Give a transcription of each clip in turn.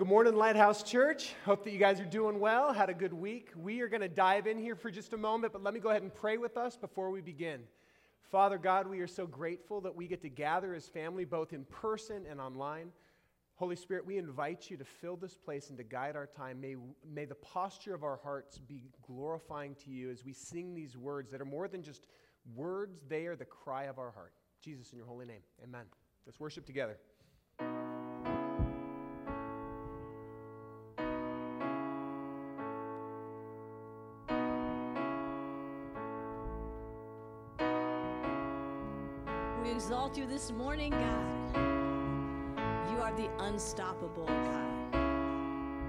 Good morning, Lighthouse Church. Hope that you guys are doing well, had a good week. We are going to dive in here for just a moment, but let me go ahead and pray with us before we begin. Father God, we are so grateful that we get to gather as family, both in person and online. Holy Spirit, we invite you to fill this place and to guide our time. May, may the posture of our hearts be glorifying to you as we sing these words that are more than just words, they are the cry of our heart. Jesus, in your holy name, amen. Let's worship together. Exalt you this morning, God. You are the unstoppable God.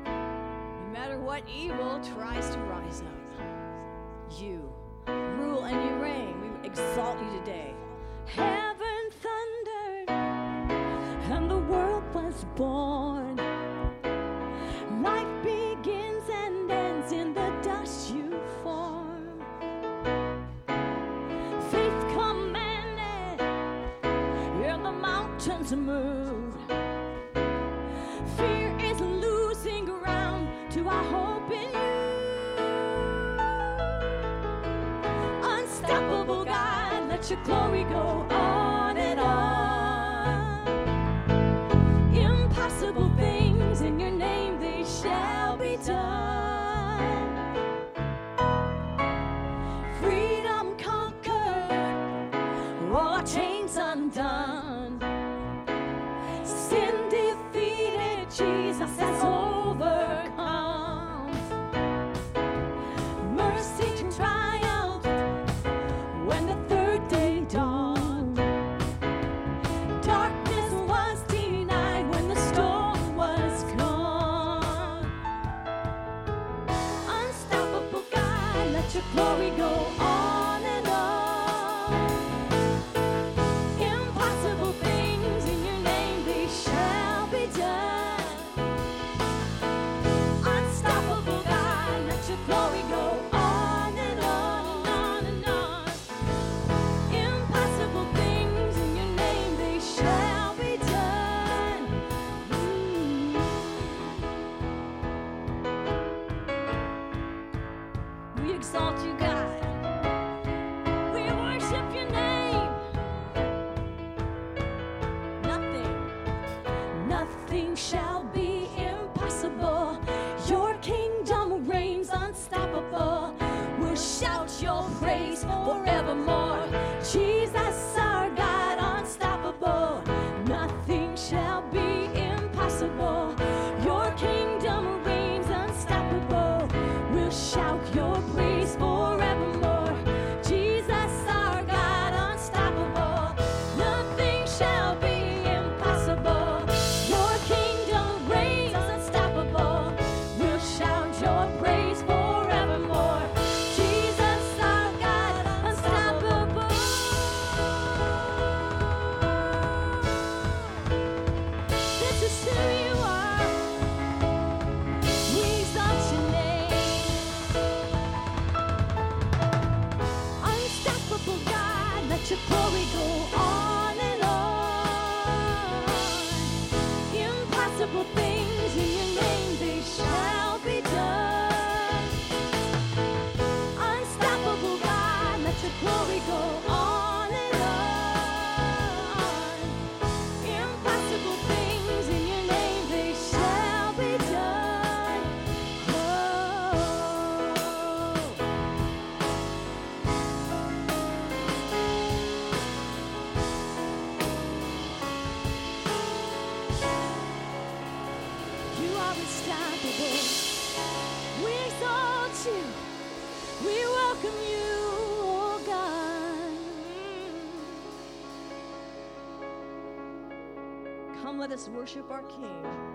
No matter what evil tries to rise up, you rule and you reign. We exalt you today. Heaven Come, let us worship our King.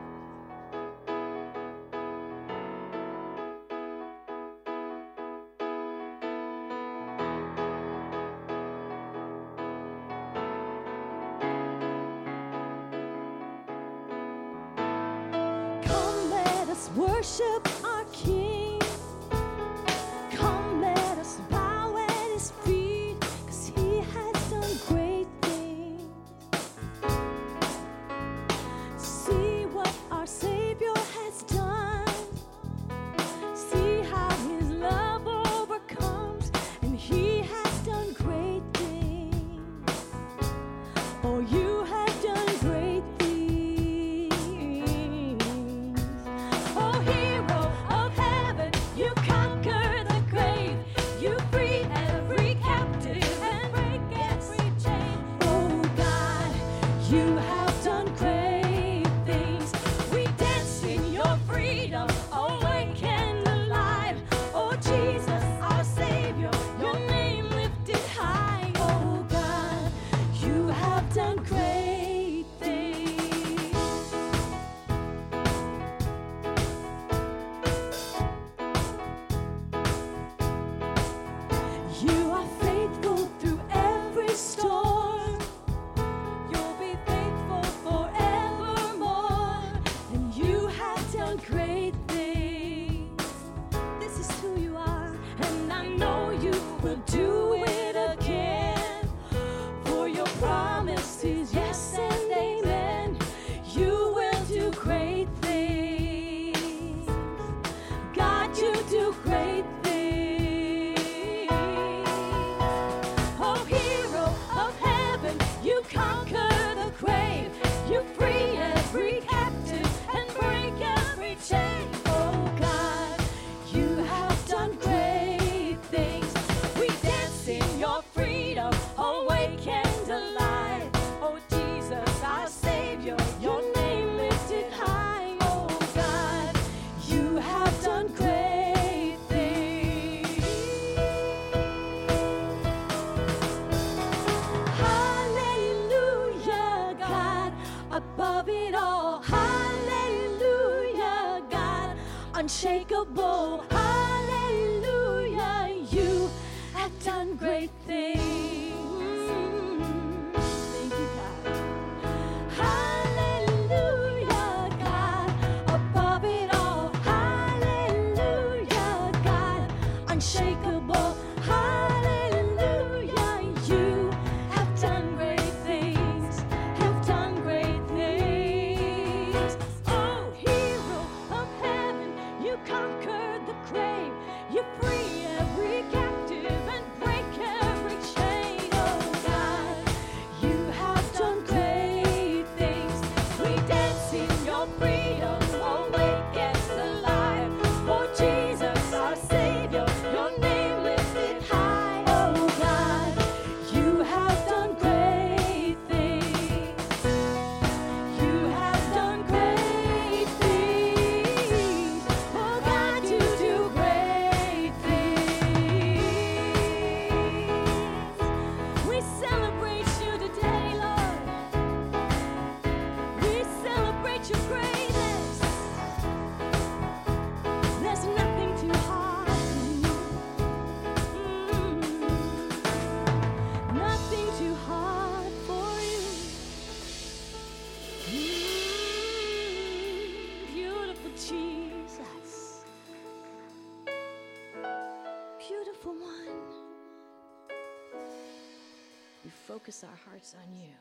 focus our hearts on you,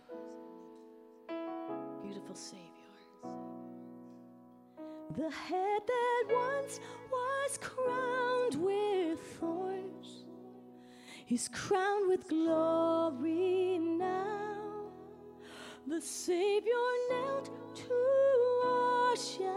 beautiful Savior. The head that once was crowned with thorns is crowned with glory now. The Savior knelt to wash.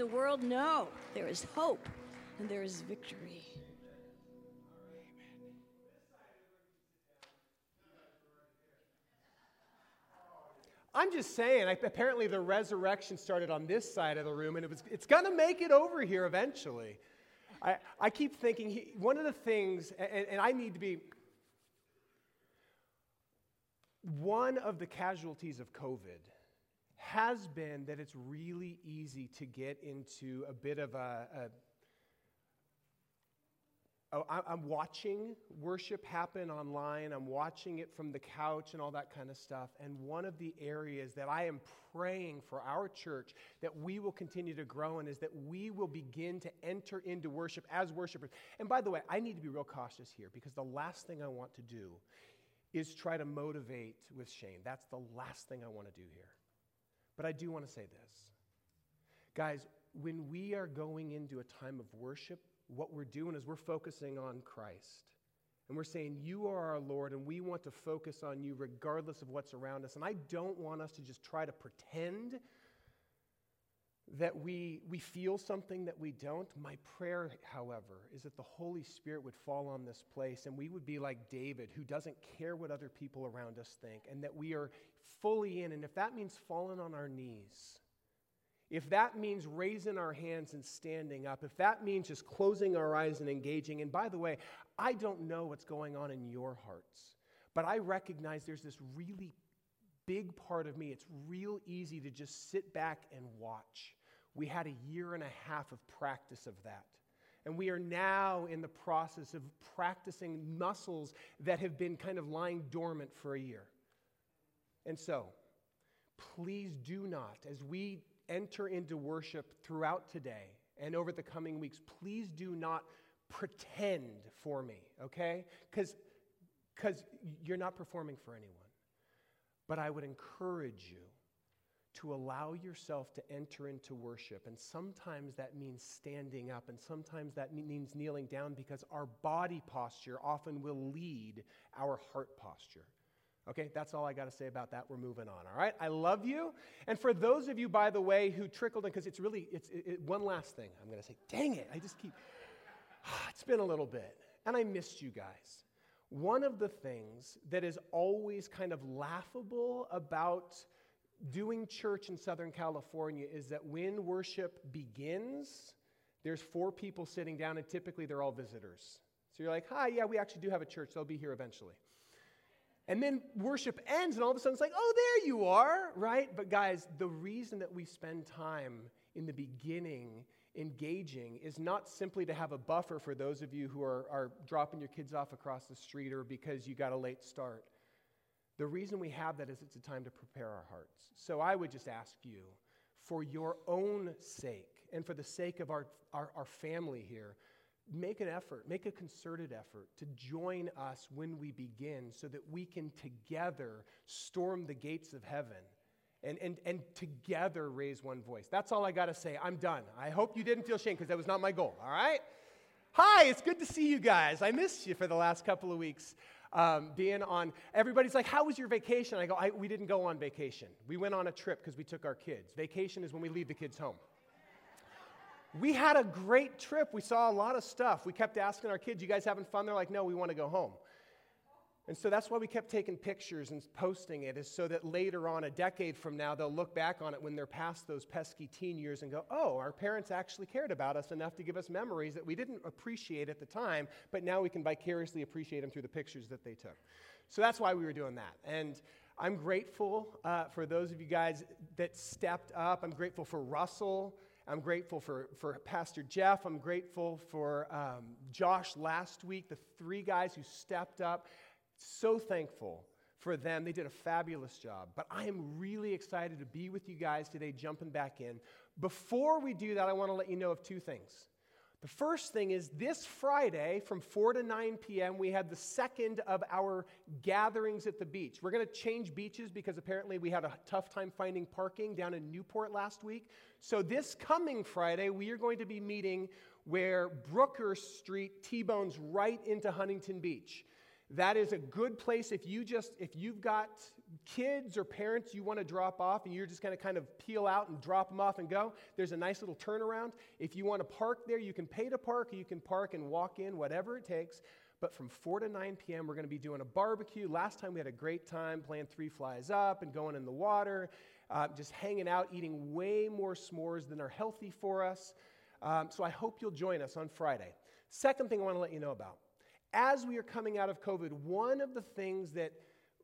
The world know there is hope and there is victory. I'm just saying, I, apparently the resurrection started on this side of the room, and it was, it's going to make it over here eventually. I, I keep thinking, he, one of the things, and, and I need to be, one of the casualties of COVID has been that it's really easy to get into a bit of a, Oh, I'm watching worship happen online. I'm watching it from the couch and all that kind of stuff. And one of the areas that I am praying for our church that we will continue to grow in is that we will begin to enter into worship as worshipers. And by the way, I need to be real cautious here because the last thing I want to do is try to motivate with shame. That's the last thing I want to do here. But I do want to say this. Guys, when we are going into a time of worship, what we're doing is we're focusing on Christ. And we're saying, You are our Lord, and we want to focus on you regardless of what's around us. And I don't want us to just try to pretend that we, we feel something that we don't. My prayer, however, is that the Holy Spirit would fall on this place and we would be like David, who doesn't care what other people around us think, and that we are fully in. And if that means falling on our knees, if that means raising our hands and standing up, if that means just closing our eyes and engaging, and by the way, I don't know what's going on in your hearts, but I recognize there's this really big part of me. It's real easy to just sit back and watch. We had a year and a half of practice of that. And we are now in the process of practicing muscles that have been kind of lying dormant for a year. And so, please do not, as we enter into worship throughout today and over the coming weeks, please do not pretend for me, okay? Because you're not performing for anyone. But I would encourage you to allow yourself to enter into worship. And sometimes that means standing up, and sometimes that means kneeling down because our body posture often will lead our heart posture. Okay, that's all I got to say about that. We're moving on. All right, I love you. And for those of you, by the way, who trickled in, because it's really, it's it, it, one last thing. I'm going to say, dang it, I just keep. it's been a little bit, and I missed you guys. One of the things that is always kind of laughable about doing church in Southern California is that when worship begins, there's four people sitting down, and typically they're all visitors. So you're like, hi, yeah, we actually do have a church. They'll be here eventually. And then worship ends, and all of a sudden it's like, oh, there you are, right? But guys, the reason that we spend time in the beginning engaging is not simply to have a buffer for those of you who are, are dropping your kids off across the street or because you got a late start. The reason we have that is it's a time to prepare our hearts. So I would just ask you, for your own sake and for the sake of our, our, our family here, make an effort, make a concerted effort to join us when we begin so that we can together storm the gates of heaven and, and, and together raise one voice. That's all I got to say. I'm done. I hope you didn't feel shame because that was not my goal, all right? Hi, it's good to see you guys. I missed you for the last couple of weeks. Um, being on, everybody's like, How was your vacation? I go, I, We didn't go on vacation. We went on a trip because we took our kids. Vacation is when we leave the kids home. We had a great trip. We saw a lot of stuff. We kept asking our kids, You guys having fun? They're like, No, we want to go home. And so that's why we kept taking pictures and posting it, is so that later on, a decade from now, they'll look back on it when they're past those pesky teen years and go, Oh, our parents actually cared about us enough to give us memories that we didn't appreciate at the time, but now we can vicariously appreciate them through the pictures that they took. So that's why we were doing that. And I'm grateful uh, for those of you guys that stepped up. I'm grateful for Russell. I'm grateful for, for Pastor Jeff. I'm grateful for um, Josh last week, the three guys who stepped up. So thankful for them. They did a fabulous job. But I am really excited to be with you guys today, jumping back in. Before we do that, I want to let you know of two things. The first thing is this Friday from 4 to 9 p.m., we had the second of our gatherings at the beach. We're going to change beaches because apparently we had a tough time finding parking down in Newport last week. So this coming Friday, we are going to be meeting where Brookhurst Street T bones right into Huntington Beach. That is a good place if you just if you've got kids or parents you want to drop off and you're just going to kind of peel out and drop them off and go. There's a nice little turnaround. If you want to park there, you can pay to park or you can park and walk in, whatever it takes. But from 4 to 9 p.m., we're going to be doing a barbecue. Last time we had a great time playing Three Flies Up and going in the water, uh, just hanging out, eating way more s'mores than are healthy for us. Um, so I hope you'll join us on Friday. Second thing I want to let you know about as we are coming out of COVID, one of the things that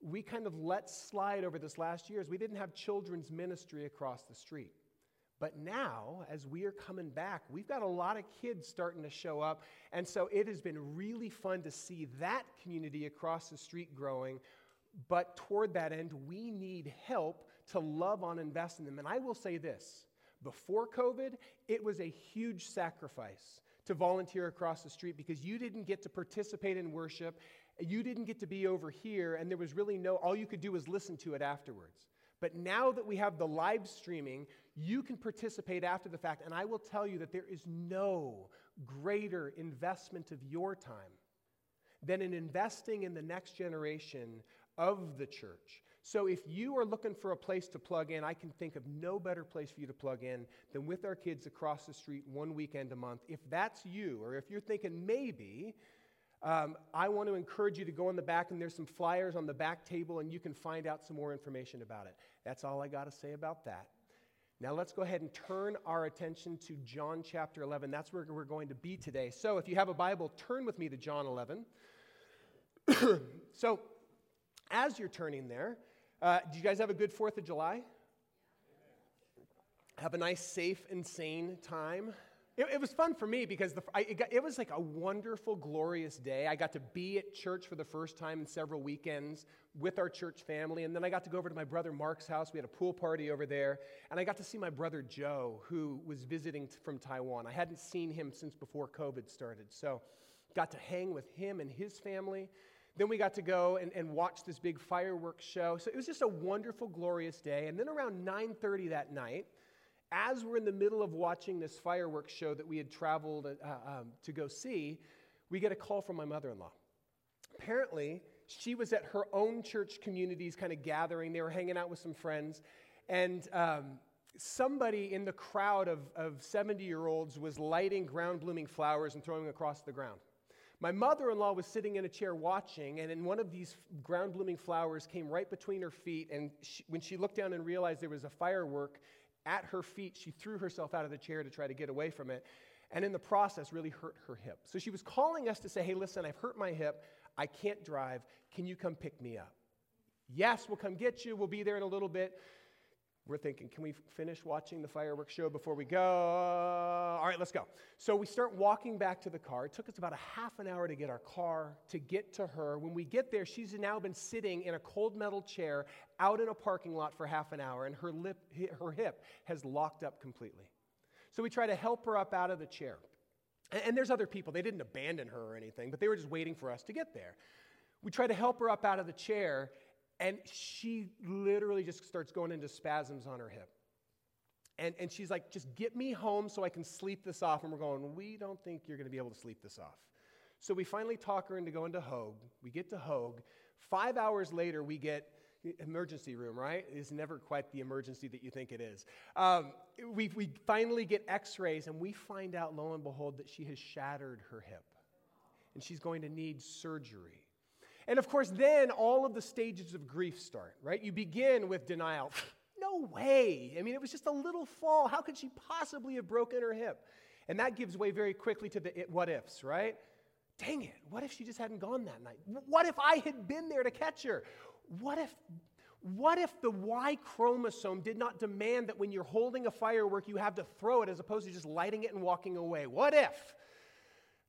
we kind of let slide over this last year is we didn't have children's ministry across the street. But now, as we are coming back, we've got a lot of kids starting to show up. And so it has been really fun to see that community across the street growing. But toward that end, we need help to love on invest in them. And I will say this before COVID, it was a huge sacrifice to volunteer across the street because you didn't get to participate in worship. You didn't get to be over here, and there was really no, all you could do was listen to it afterwards. But now that we have the live streaming, you can participate after the fact. And I will tell you that there is no greater investment of your time than in investing in the next generation of the church. So if you are looking for a place to plug in, I can think of no better place for you to plug in than with our kids across the street one weekend a month. If that's you, or if you're thinking maybe, um, I want to encourage you to go in the back, and there's some flyers on the back table, and you can find out some more information about it. That's all I got to say about that. Now, let's go ahead and turn our attention to John chapter 11. That's where we're going to be today. So, if you have a Bible, turn with me to John 11. so, as you're turning there, uh, do you guys have a good 4th of July? Have a nice, safe, and sane time. It, it was fun for me because the, I, it, got, it, was like a wonderful, glorious day. I got to be at church for the first time in several weekends with our church family. And then I got to go over to my brother Mark's house. We had a pool party over there. And I got to see my brother Joe, who was visiting t- from Taiwan. I hadn't seen him since before COVID started. So got to hang with him and his family. Then we got to go and, and watch this big fireworks show. So it was just a wonderful, glorious day. And then around 9:30 that night, as we're in the middle of watching this fireworks show that we had traveled uh, um, to go see, we get a call from my mother-in-law. Apparently, she was at her own church community's kind of gathering. They were hanging out with some friends, and um, somebody in the crowd of, of 70 year olds was lighting ground blooming flowers and throwing across the ground. My mother in law was sitting in a chair watching, and one of these ground blooming flowers came right between her feet. And she, when she looked down and realized there was a firework at her feet, she threw herself out of the chair to try to get away from it. And in the process, really hurt her hip. So she was calling us to say, Hey, listen, I've hurt my hip. I can't drive. Can you come pick me up? Yes, we'll come get you. We'll be there in a little bit. We're thinking, can we finish watching the fireworks show before we go? All right, let's go. So we start walking back to the car. It took us about a half an hour to get our car, to get to her. When we get there, she's now been sitting in a cold metal chair out in a parking lot for half an hour, and her, lip, her hip has locked up completely. So we try to help her up out of the chair. And, and there's other people. They didn't abandon her or anything, but they were just waiting for us to get there. We try to help her up out of the chair, and she literally just starts going into spasms on her hip. And, and she's like, just get me home so I can sleep this off. And we're going, we don't think you're going to be able to sleep this off. So we finally talk her into going to Hoag. We get to Hoag. Five hours later, we get emergency room, right? It's never quite the emergency that you think it is. Um, we, we finally get x rays, and we find out, lo and behold, that she has shattered her hip. And she's going to need surgery. And of course, then all of the stages of grief start, right? You begin with denial. no way. I mean, it was just a little fall. How could she possibly have broken her hip? And that gives way very quickly to the what ifs, right? Dang it, what if she just hadn't gone that night? What if I had been there to catch her? What if what if the Y chromosome did not demand that when you're holding a firework, you have to throw it as opposed to just lighting it and walking away? What if?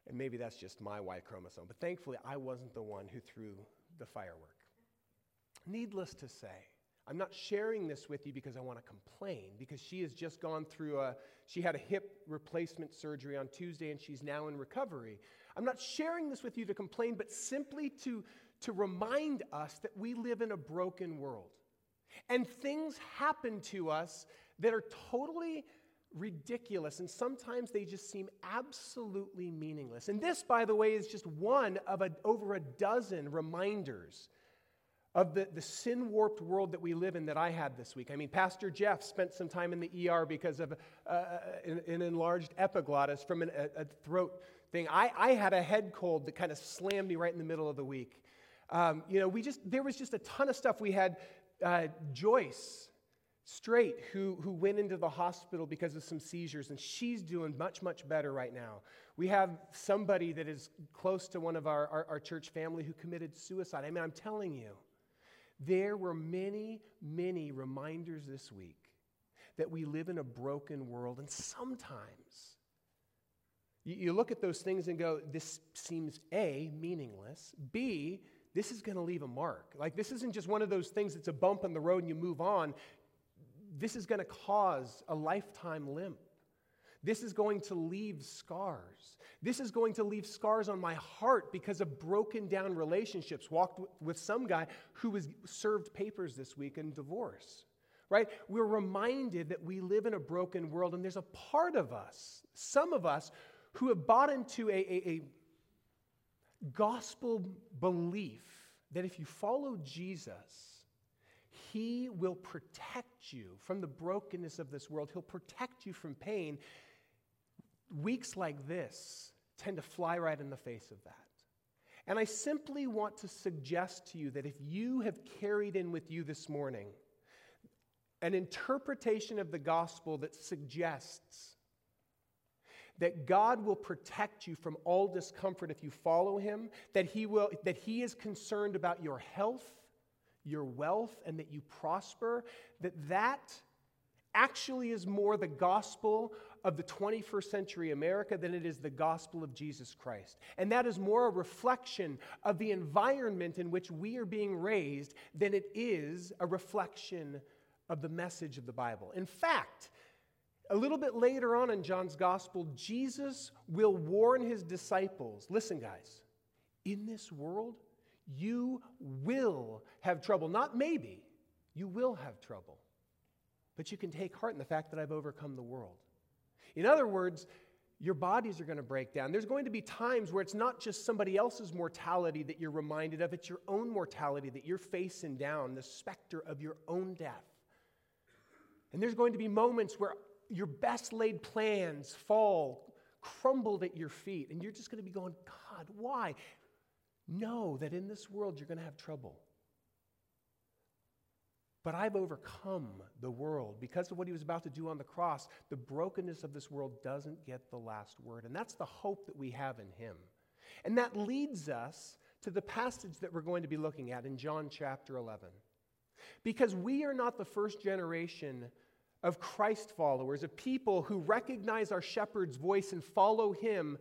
And maybe that's just my Y chromosome. But thankfully, I wasn't the one who threw the firework. Needless to say, I'm not sharing this with you because I want to complain, because she has just gone through a, she had a hip replacement surgery on Tuesday and she's now in recovery. I'm not sharing this with you to complain, but simply to, to remind us that we live in a broken world. And things happen to us that are totally ridiculous, and sometimes they just seem absolutely meaningless. And this, by the way, is just one of a, over a dozen reminders of the, the sin warped world that we live in that I had this week. I mean, Pastor Jeff spent some time in the ER because of uh, uh, an, an, enlarged epiglottis from an, a, a, throat thing. I, I had a head cold that kind of slammed me right in the middle of the week. Um, you know, we just, there was just a ton of stuff. We had uh, Joyce Straight, who, who went into the hospital because of some seizures, and she's doing much, much better right now. We have somebody that is close to one of our, our, our church family who committed suicide. I mean, I'm telling you, there were many, many reminders this week that we live in a broken world, and sometimes you, you look at those things and go, this seems A, meaningless, B, this is going to leave a mark. Like, this isn't just one of those things that's a bump in the road and you move on this is going to cause a lifetime limp. This is going to leave scars. This is going to leave scars on my heart because of broken down relationships. Walked with some guy who was served papers this week in divorce. Right? We're reminded that we live in a broken world, and there's a part of us, some of us, who have bought into a, a, a gospel belief that if you follow Jesus, he will protect you from the brokenness of this world. He'll protect you from pain. Weeks like this tend to fly right in the face of that. And I simply want to suggest to you that if you have carried in with you this morning an interpretation of the gospel that suggests that God will protect you from all discomfort if you follow him, that he, will, that he is concerned about your health, your wealth and that you prosper, that that actually is more the gospel of the 21st century America than it is the gospel of Jesus Christ. And that is more a reflection of the environment in which we are being raised than it is a reflection of the message of the Bible. In fact, a little bit later on in John's gospel, Jesus will warn his disciples listen, guys, in this world, you will have trouble. Not maybe, you will have trouble. But you can take heart in the fact that I've overcome the world. In other words, your bodies are going to break down. There's going to be times where it's not just somebody else's mortality that you're reminded of, it's your own mortality that you're facing down, the specter of your own death. And there's going to be moments where your best laid plans fall, crumbled at your feet, and you're just going to be going, God, why? Know that in this world you're going to have trouble. But I've overcome the world because of what he was about to do on the cross. The brokenness of this world doesn't get the last word. And that's the hope that we have in him. And that leads us to the passage that we're going to be looking at in John chapter 11. Because we are not the first generation of Christ followers, of people who recognize our shepherd's voice and follow him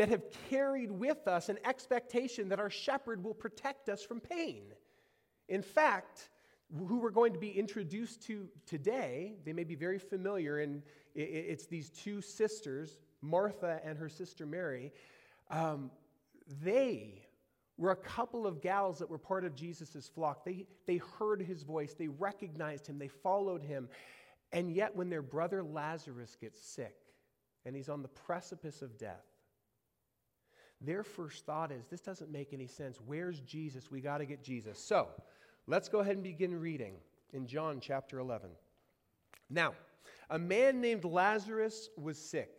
that have carried with us an expectation that our shepherd will protect us from pain. In fact, who we're going to be introduced to today, they may be very familiar, and it's these two sisters, Martha and her sister Mary. Um, they were a couple of gals that were part of Jesus' flock. They, they heard his voice, they recognized him, they followed him. And yet, when their brother Lazarus gets sick and he's on the precipice of death, their first thought is, this doesn't make any sense. Where's Jesus? We got to get Jesus. So let's go ahead and begin reading in John chapter 11. Now, a man named Lazarus was sick.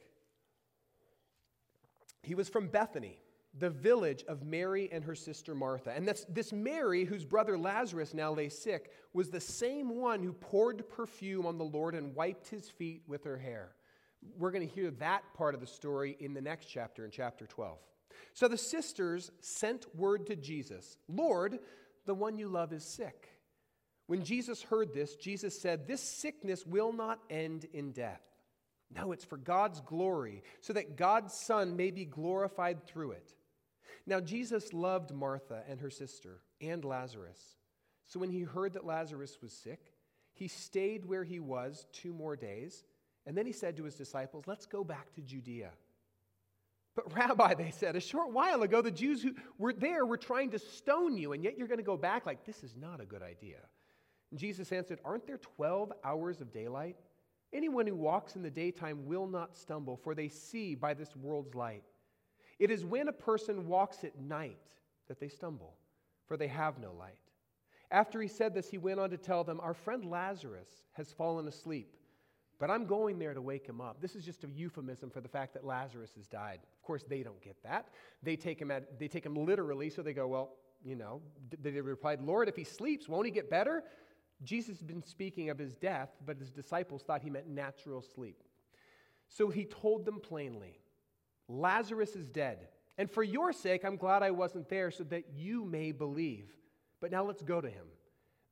He was from Bethany, the village of Mary and her sister Martha. And this, this Mary, whose brother Lazarus now lay sick, was the same one who poured perfume on the Lord and wiped his feet with her hair. We're going to hear that part of the story in the next chapter, in chapter 12. So the sisters sent word to Jesus Lord, the one you love is sick. When Jesus heard this, Jesus said, This sickness will not end in death. No, it's for God's glory, so that God's Son may be glorified through it. Now, Jesus loved Martha and her sister and Lazarus. So when he heard that Lazarus was sick, he stayed where he was two more days. And then he said to his disciples, Let's go back to Judea. But, Rabbi, they said, a short while ago, the Jews who were there were trying to stone you, and yet you're going to go back like, this is not a good idea. And Jesus answered, Aren't there 12 hours of daylight? Anyone who walks in the daytime will not stumble, for they see by this world's light. It is when a person walks at night that they stumble, for they have no light. After he said this, he went on to tell them, Our friend Lazarus has fallen asleep, but I'm going there to wake him up. This is just a euphemism for the fact that Lazarus has died. Of course, they don't get that. They take him, at, they take him literally, so they go, Well, you know, they replied, Lord, if he sleeps, won't he get better? Jesus had been speaking of his death, but his disciples thought he meant natural sleep. So he told them plainly Lazarus is dead. And for your sake, I'm glad I wasn't there so that you may believe. But now let's go to him.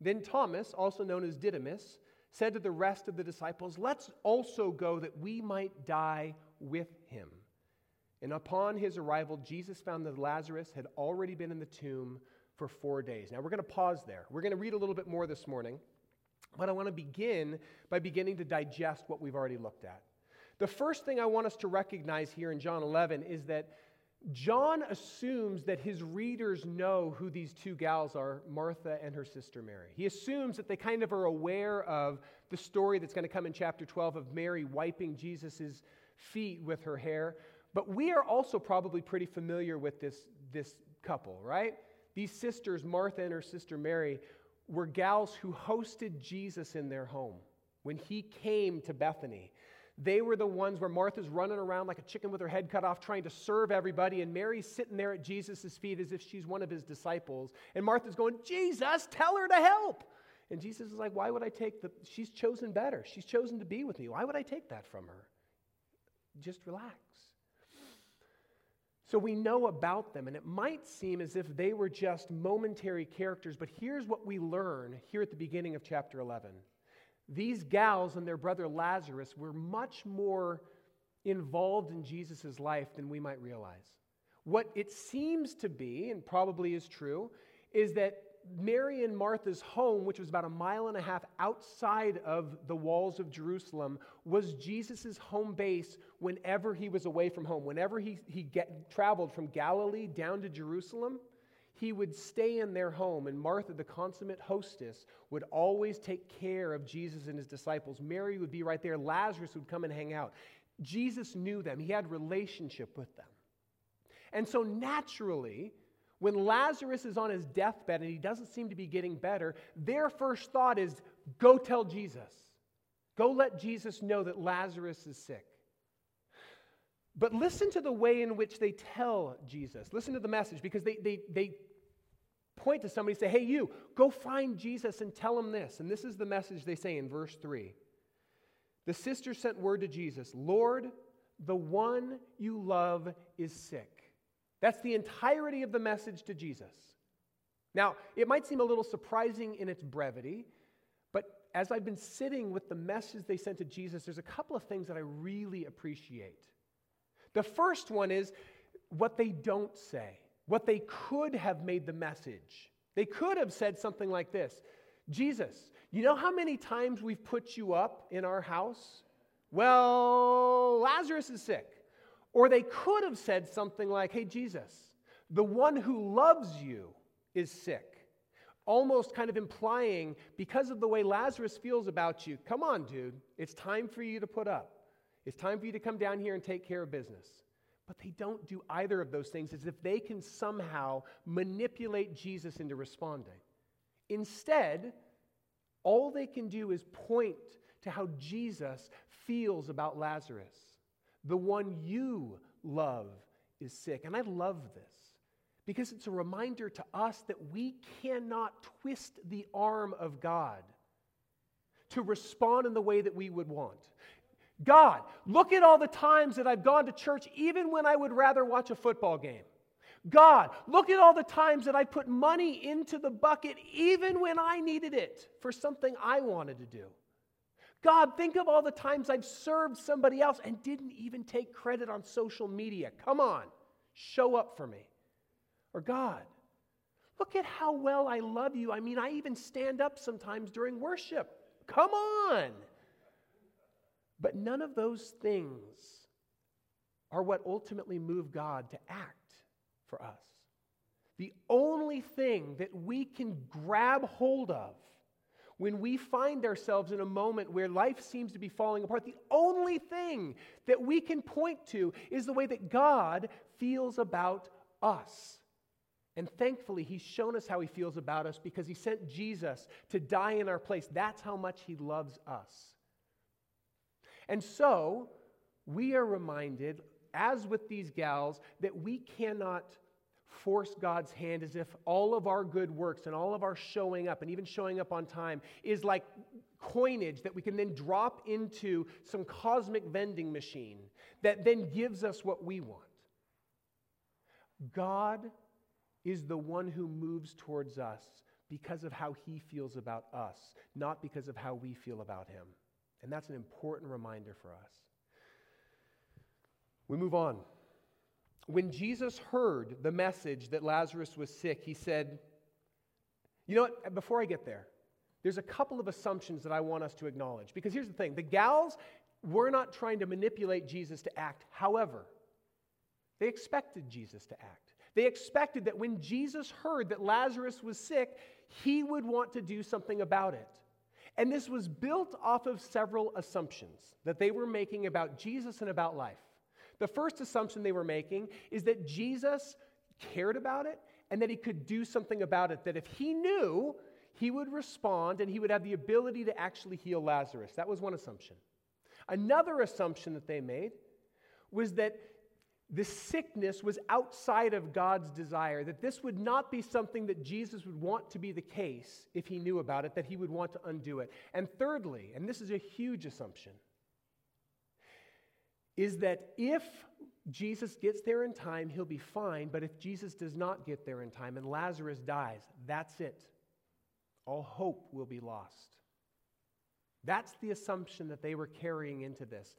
Then Thomas, also known as Didymus, said to the rest of the disciples, Let's also go that we might die with him. And upon his arrival, Jesus found that Lazarus had already been in the tomb for four days. Now, we're going to pause there. We're going to read a little bit more this morning, but I want to begin by beginning to digest what we've already looked at. The first thing I want us to recognize here in John 11 is that John assumes that his readers know who these two gals are, Martha and her sister Mary. He assumes that they kind of are aware of the story that's going to come in chapter 12 of Mary wiping Jesus' feet with her hair. But we are also probably pretty familiar with this, this couple, right? These sisters, Martha and her sister Mary, were gals who hosted Jesus in their home when he came to Bethany. They were the ones where Martha's running around like a chicken with her head cut off, trying to serve everybody, and Mary's sitting there at Jesus' feet as if she's one of his disciples. And Martha's going, Jesus, tell her to help. And Jesus is like, Why would I take the. She's chosen better. She's chosen to be with me. Why would I take that from her? Just relax. So we know about them, and it might seem as if they were just momentary characters, but here's what we learn here at the beginning of chapter 11. These gals and their brother Lazarus were much more involved in Jesus' life than we might realize. What it seems to be, and probably is true, is that Mary and Martha's home, which was about a mile and a half outside of the walls of Jerusalem, was Jesus' home base whenever he was away from home. Whenever he, he get, traveled from Galilee down to Jerusalem, he would stay in their home, and Martha, the consummate hostess, would always take care of Jesus and his disciples. Mary would be right there. Lazarus would come and hang out. Jesus knew them, he had relationship with them. And so naturally, when Lazarus is on his deathbed and he doesn't seem to be getting better, their first thought is go tell Jesus. Go let Jesus know that Lazarus is sick. But listen to the way in which they tell Jesus. Listen to the message because they, they, they point to somebody and say, Hey, you, go find Jesus and tell him this. And this is the message they say in verse 3. The sister sent word to Jesus Lord, the one you love is sick. That's the entirety of the message to Jesus. Now, it might seem a little surprising in its brevity, but as I've been sitting with the message they sent to Jesus, there's a couple of things that I really appreciate. The first one is what they don't say, what they could have made the message. They could have said something like this Jesus, you know how many times we've put you up in our house? Well, Lazarus is sick. Or they could have said something like, Hey, Jesus, the one who loves you is sick. Almost kind of implying, because of the way Lazarus feels about you, come on, dude, it's time for you to put up. It's time for you to come down here and take care of business. But they don't do either of those things as if they can somehow manipulate Jesus into responding. Instead, all they can do is point to how Jesus feels about Lazarus. The one you love is sick. And I love this because it's a reminder to us that we cannot twist the arm of God to respond in the way that we would want. God, look at all the times that I've gone to church even when I would rather watch a football game. God, look at all the times that I put money into the bucket even when I needed it for something I wanted to do. God, think of all the times I've served somebody else and didn't even take credit on social media. Come on, show up for me. Or God, look at how well I love you. I mean, I even stand up sometimes during worship. Come on. But none of those things are what ultimately move God to act for us. The only thing that we can grab hold of when we find ourselves in a moment where life seems to be falling apart, the only thing that we can point to is the way that God feels about us. And thankfully, He's shown us how He feels about us because He sent Jesus to die in our place. That's how much He loves us. And so, we are reminded, as with these gals, that we cannot force God's hand as if all of our good works and all of our showing up and even showing up on time is like coinage that we can then drop into some cosmic vending machine that then gives us what we want. God is the one who moves towards us because of how he feels about us, not because of how we feel about him. And that's an important reminder for us. We move on. When Jesus heard the message that Lazarus was sick, he said, You know what? Before I get there, there's a couple of assumptions that I want us to acknowledge. Because here's the thing the gals were not trying to manipulate Jesus to act. However, they expected Jesus to act. They expected that when Jesus heard that Lazarus was sick, he would want to do something about it. And this was built off of several assumptions that they were making about Jesus and about life. The first assumption they were making is that Jesus cared about it and that he could do something about it, that if he knew, he would respond and he would have the ability to actually heal Lazarus. That was one assumption. Another assumption that they made was that the sickness was outside of God's desire, that this would not be something that Jesus would want to be the case if he knew about it, that he would want to undo it. And thirdly, and this is a huge assumption, is that if Jesus gets there in time, he'll be fine. But if Jesus does not get there in time and Lazarus dies, that's it. All hope will be lost. That's the assumption that they were carrying into this.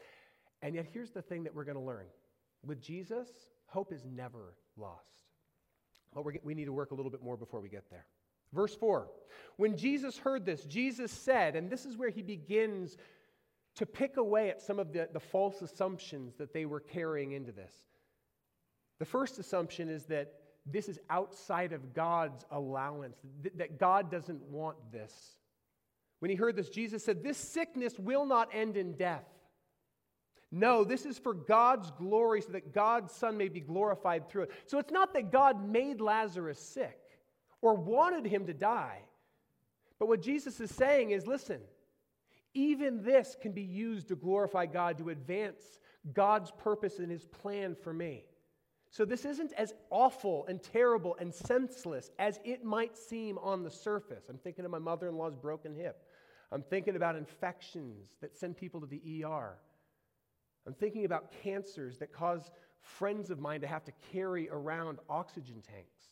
And yet, here's the thing that we're going to learn with Jesus, hope is never lost. But we need to work a little bit more before we get there. Verse 4 When Jesus heard this, Jesus said, and this is where he begins to pick away at some of the, the false assumptions that they were carrying into this. The first assumption is that this is outside of God's allowance, th- that God doesn't want this. When he heard this, Jesus said, This sickness will not end in death. No, this is for God's glory, so that God's Son may be glorified through it. So it's not that God made Lazarus sick or wanted him to die. But what Jesus is saying is listen, even this can be used to glorify God, to advance God's purpose and his plan for me. So this isn't as awful and terrible and senseless as it might seem on the surface. I'm thinking of my mother in law's broken hip. I'm thinking about infections that send people to the ER. I'm thinking about cancers that cause friends of mine to have to carry around oxygen tanks.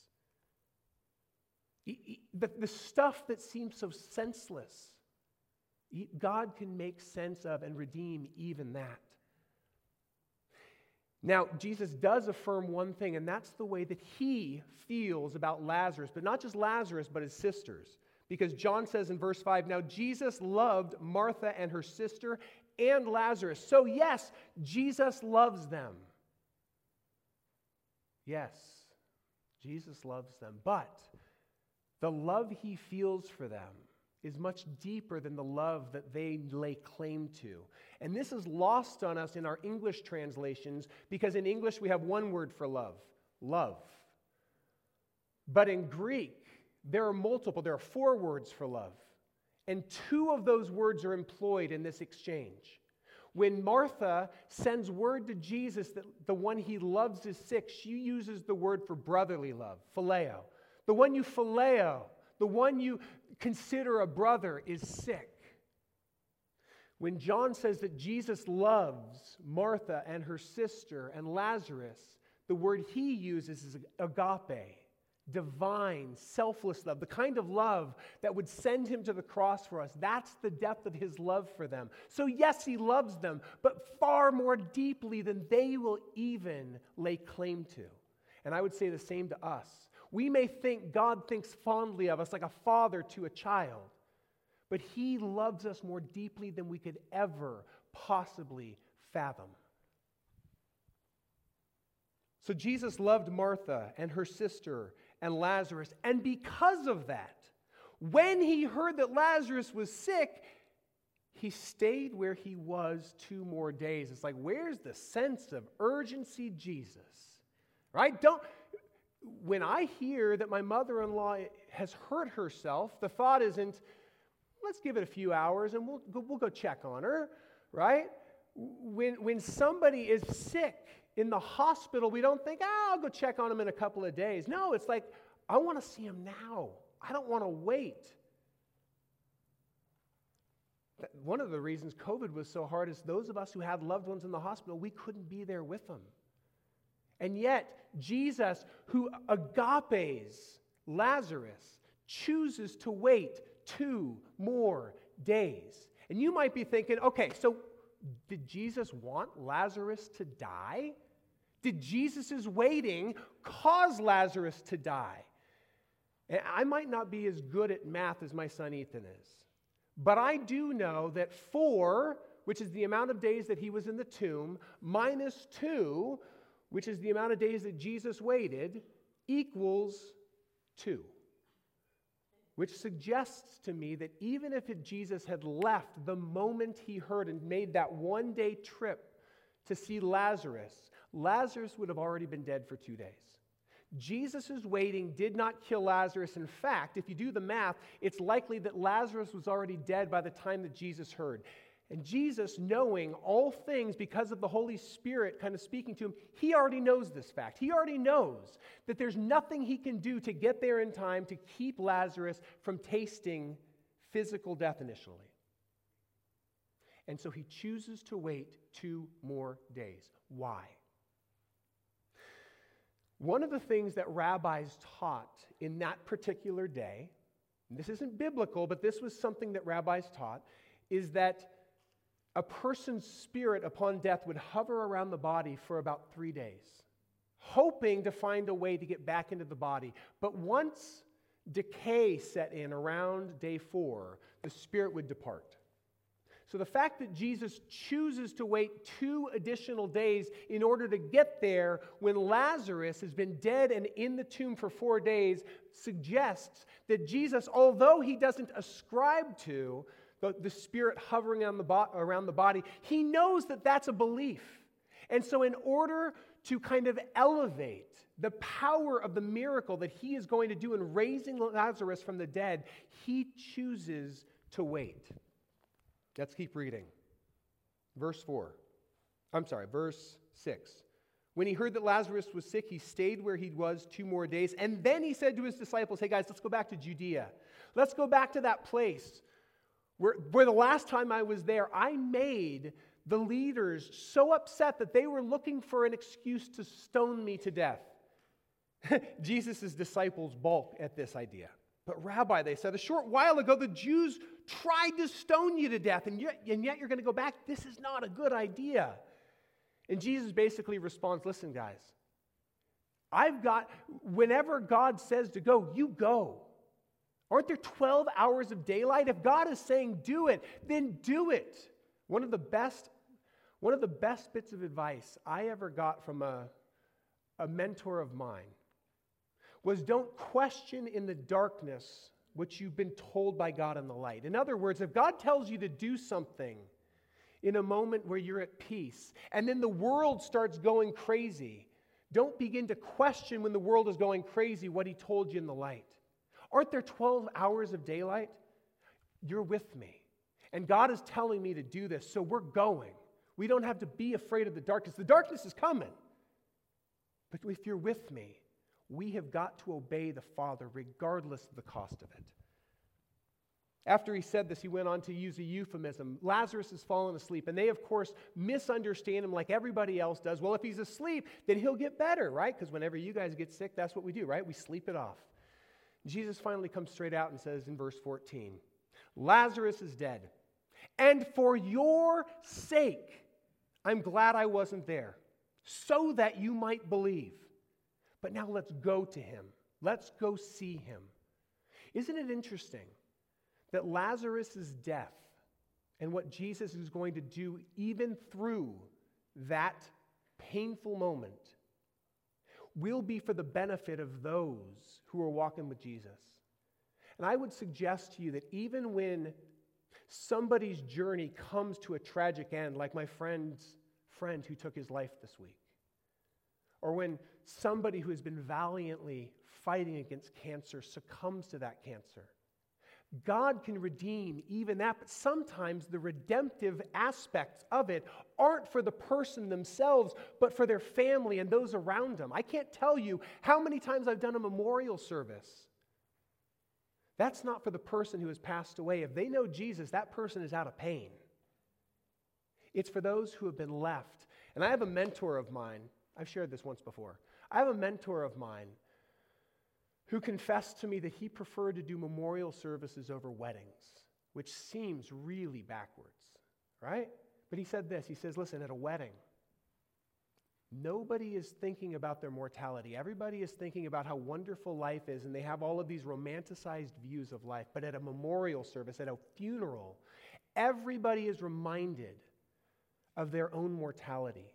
The, the stuff that seems so senseless God can make sense of and redeem even that. Now, Jesus does affirm one thing, and that's the way that he feels about Lazarus, but not just Lazarus, but his sisters. Because John says in verse 5 Now Jesus loved Martha and her sister and Lazarus. So, yes, Jesus loves them. Yes, Jesus loves them. But the love he feels for them is much deeper than the love that they lay claim to. And this is lost on us in our English translations because in English we have one word for love love. But in Greek, there are multiple, there are four words for love. And two of those words are employed in this exchange. When Martha sends word to Jesus that the one he loves is sick, she uses the word for brotherly love, phileo. The one you phileo, the one you consider a brother is sick. When John says that Jesus loves Martha and her sister and Lazarus, the word he uses is agape, divine, selfless love, the kind of love that would send him to the cross for us. That's the depth of his love for them. So, yes, he loves them, but far more deeply than they will even lay claim to. And I would say the same to us. We may think God thinks fondly of us like a father to a child, but He loves us more deeply than we could ever possibly fathom. So Jesus loved Martha and her sister and Lazarus, and because of that, When he heard that Lazarus was sick, he stayed where he was two more days. It's like, where's the sense of urgency, Jesus? Right? Don't. When I hear that my mother in law has hurt herself, the thought isn't, let's give it a few hours and we'll go, we'll go check on her, right? When, when somebody is sick in the hospital, we don't think, ah, I'll go check on him in a couple of days. No, it's like, I want to see him now. I don't want to wait. One of the reasons COVID was so hard is those of us who had loved ones in the hospital, we couldn't be there with them. And yet, Jesus, who agapes Lazarus, chooses to wait two more days. And you might be thinking, okay, so did Jesus want Lazarus to die? Did Jesus' waiting cause Lazarus to die? And I might not be as good at math as my son Ethan is, but I do know that four, which is the amount of days that he was in the tomb, minus two, which is the amount of days that Jesus waited, equals two. Which suggests to me that even if Jesus had left the moment he heard and made that one day trip to see Lazarus, Lazarus would have already been dead for two days. Jesus' waiting did not kill Lazarus. In fact, if you do the math, it's likely that Lazarus was already dead by the time that Jesus heard. And Jesus, knowing all things because of the Holy Spirit kind of speaking to him, he already knows this fact. He already knows that there's nothing he can do to get there in time to keep Lazarus from tasting physical death initially. And so he chooses to wait two more days. Why? One of the things that rabbis taught in that particular day, this isn't biblical, but this was something that rabbis taught, is that a person's spirit upon death would hover around the body for about three days, hoping to find a way to get back into the body. But once decay set in around day four, the spirit would depart. So the fact that Jesus chooses to wait two additional days in order to get there when Lazarus has been dead and in the tomb for four days suggests that Jesus, although he doesn't ascribe to the, the spirit hovering the bo- around the body, he knows that that's a belief. And so, in order to kind of elevate the power of the miracle that he is going to do in raising Lazarus from the dead, he chooses to wait. Let's keep reading. Verse 4. I'm sorry, verse 6. When he heard that Lazarus was sick, he stayed where he was two more days. And then he said to his disciples, Hey guys, let's go back to Judea. Let's go back to that place where, where the last time I was there, I made the leaders so upset that they were looking for an excuse to stone me to death. Jesus' disciples balk at this idea. But, Rabbi, they said, a short while ago, the Jews tried to stone you to death, and yet, and yet you're going to go back. This is not a good idea. And Jesus basically responds listen, guys, I've got, whenever God says to go, you go. Aren't there 12 hours of daylight? If God is saying do it, then do it. One of the best, one of the best bits of advice I ever got from a, a mentor of mine was don't question in the darkness what you've been told by God in the light. In other words, if God tells you to do something in a moment where you're at peace and then the world starts going crazy, don't begin to question when the world is going crazy what He told you in the light. Aren't there 12 hours of daylight? You're with me. And God is telling me to do this, so we're going. We don't have to be afraid of the darkness. The darkness is coming. But if you're with me, we have got to obey the Father regardless of the cost of it. After he said this, he went on to use a euphemism. Lazarus has fallen asleep. And they, of course, misunderstand him like everybody else does. Well, if he's asleep, then he'll get better, right? Because whenever you guys get sick, that's what we do, right? We sleep it off. Jesus finally comes straight out and says in verse 14 Lazarus is dead. And for your sake, I'm glad I wasn't there, so that you might believe. But now let's go to him. Let's go see him. Isn't it interesting that Lazarus' death and what Jesus is going to do, even through that painful moment, will be for the benefit of those who are walking with Jesus? And I would suggest to you that even when somebody's journey comes to a tragic end, like my friend's friend who took his life this week, or when somebody who has been valiantly fighting against cancer succumbs to that cancer, God can redeem even that, but sometimes the redemptive aspects of it aren't for the person themselves, but for their family and those around them. I can't tell you how many times I've done a memorial service. That's not for the person who has passed away. If they know Jesus, that person is out of pain. It's for those who have been left. And I have a mentor of mine, I've shared this once before. I have a mentor of mine who confessed to me that he preferred to do memorial services over weddings, which seems really backwards, right? But he said this he says, listen, at a wedding, nobody is thinking about their mortality. Everybody is thinking about how wonderful life is, and they have all of these romanticized views of life. But at a memorial service, at a funeral, everybody is reminded of their own mortality.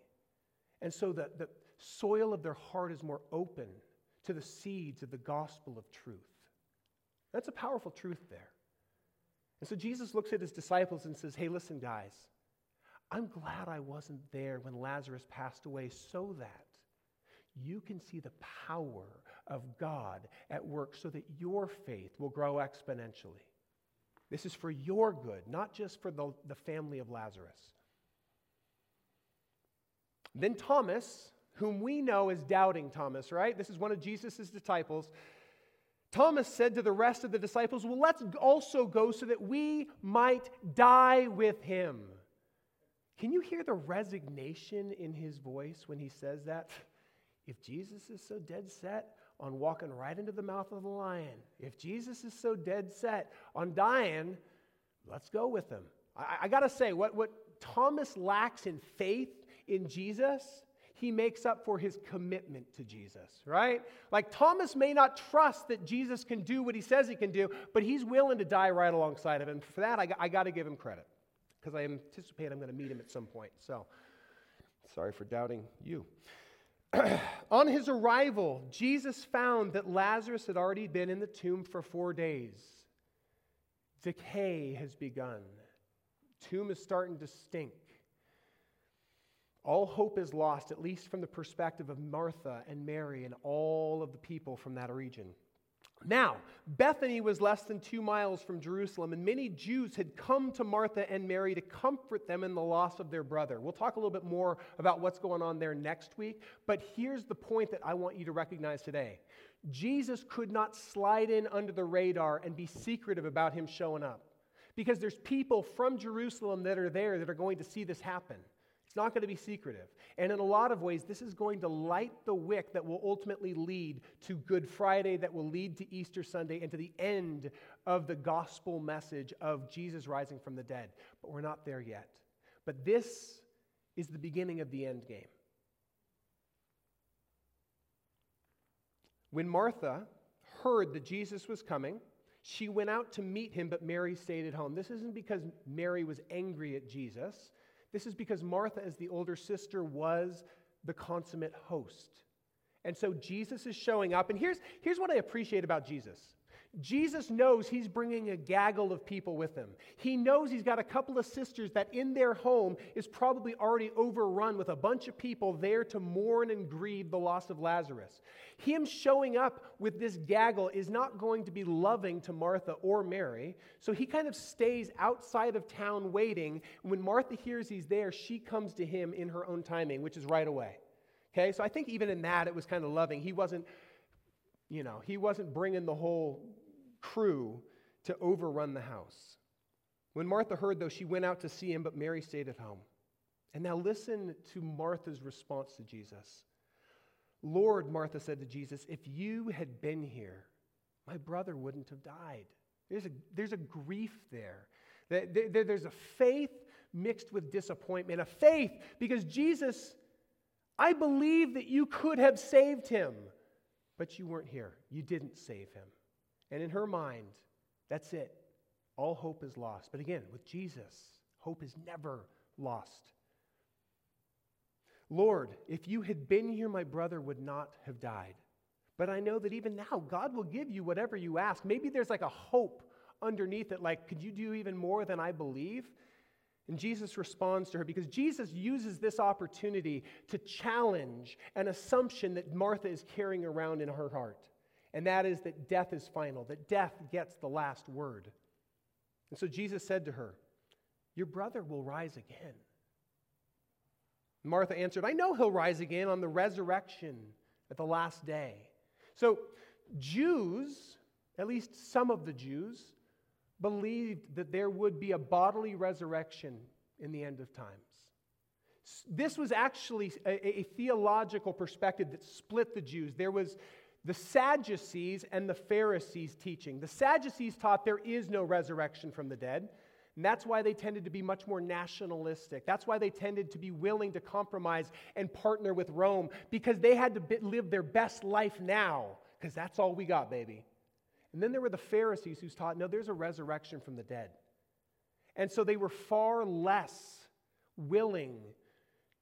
And so the, the soil of their heart is more open to the seeds of the gospel of truth. That's a powerful truth there. And so Jesus looks at his disciples and says, Hey, listen, guys, I'm glad I wasn't there when Lazarus passed away so that you can see the power of God at work so that your faith will grow exponentially. This is for your good, not just for the, the family of Lazarus. Then Thomas, whom we know as doubting Thomas, right? This is one of Jesus' disciples. Thomas said to the rest of the disciples, Well, let's also go so that we might die with him. Can you hear the resignation in his voice when he says that? If Jesus is so dead set on walking right into the mouth of the lion, if Jesus is so dead set on dying, let's go with him. I, I got to say, what, what Thomas lacks in faith in Jesus, he makes up for his commitment to Jesus, right? Like Thomas may not trust that Jesus can do what he says he can do, but he's willing to die right alongside of him. For that, I, I got to give him credit because I anticipate I'm going to meet him at some point. So, sorry for doubting you. On his arrival, Jesus found that Lazarus had already been in the tomb for four days. Decay has begun. Tomb is starting to stink. All hope is lost, at least from the perspective of Martha and Mary and all of the people from that region. Now, Bethany was less than two miles from Jerusalem, and many Jews had come to Martha and Mary to comfort them in the loss of their brother. We'll talk a little bit more about what's going on there next week, but here's the point that I want you to recognize today Jesus could not slide in under the radar and be secretive about him showing up because there's people from Jerusalem that are there that are going to see this happen. It's not going to be secretive. And in a lot of ways, this is going to light the wick that will ultimately lead to Good Friday, that will lead to Easter Sunday, and to the end of the gospel message of Jesus rising from the dead. But we're not there yet. But this is the beginning of the end game. When Martha heard that Jesus was coming, she went out to meet him, but Mary stayed at home. This isn't because Mary was angry at Jesus. This is because Martha, as the older sister, was the consummate host. And so Jesus is showing up. And here's, here's what I appreciate about Jesus Jesus knows he's bringing a gaggle of people with him. He knows he's got a couple of sisters that in their home is probably already overrun with a bunch of people there to mourn and grieve the loss of Lazarus. Him showing up with this gaggle is not going to be loving to Martha or Mary, so he kind of stays outside of town waiting. When Martha hears he's there, she comes to him in her own timing, which is right away. Okay, so I think even in that it was kind of loving. He wasn't, you know, he wasn't bringing the whole crew to overrun the house. When Martha heard, though, she went out to see him, but Mary stayed at home. And now listen to Martha's response to Jesus. Lord, Martha said to Jesus, if you had been here, my brother wouldn't have died. There's a, there's a grief there. There's a faith mixed with disappointment, a faith because Jesus, I believe that you could have saved him, but you weren't here. You didn't save him. And in her mind, that's it. All hope is lost. But again, with Jesus, hope is never lost. Lord, if you had been here, my brother would not have died. but I know that even now, God will give you whatever you ask. Maybe there's like a hope underneath it, like, could you do even more than I believe? And Jesus responds to her because Jesus uses this opportunity to challenge an assumption that Martha is carrying around in her heart. And that is that death is final, that death gets the last word. And so Jesus said to her, Your brother will rise again. Martha answered, I know he'll rise again on the resurrection at the last day. So, Jews, at least some of the Jews, believed that there would be a bodily resurrection in the end of times. This was actually a, a, theological perspective that split the Jews. There was the Sadducees and the Pharisees teaching. The Sadducees taught there is no resurrection from the dead. And that's why they tended to be much more nationalistic. That's why they tended to be willing to compromise and partner with Rome because they had to live their best life now because that's all we got, baby. And then there were the Pharisees who taught, no, there's a resurrection from the dead. And so they were far less willing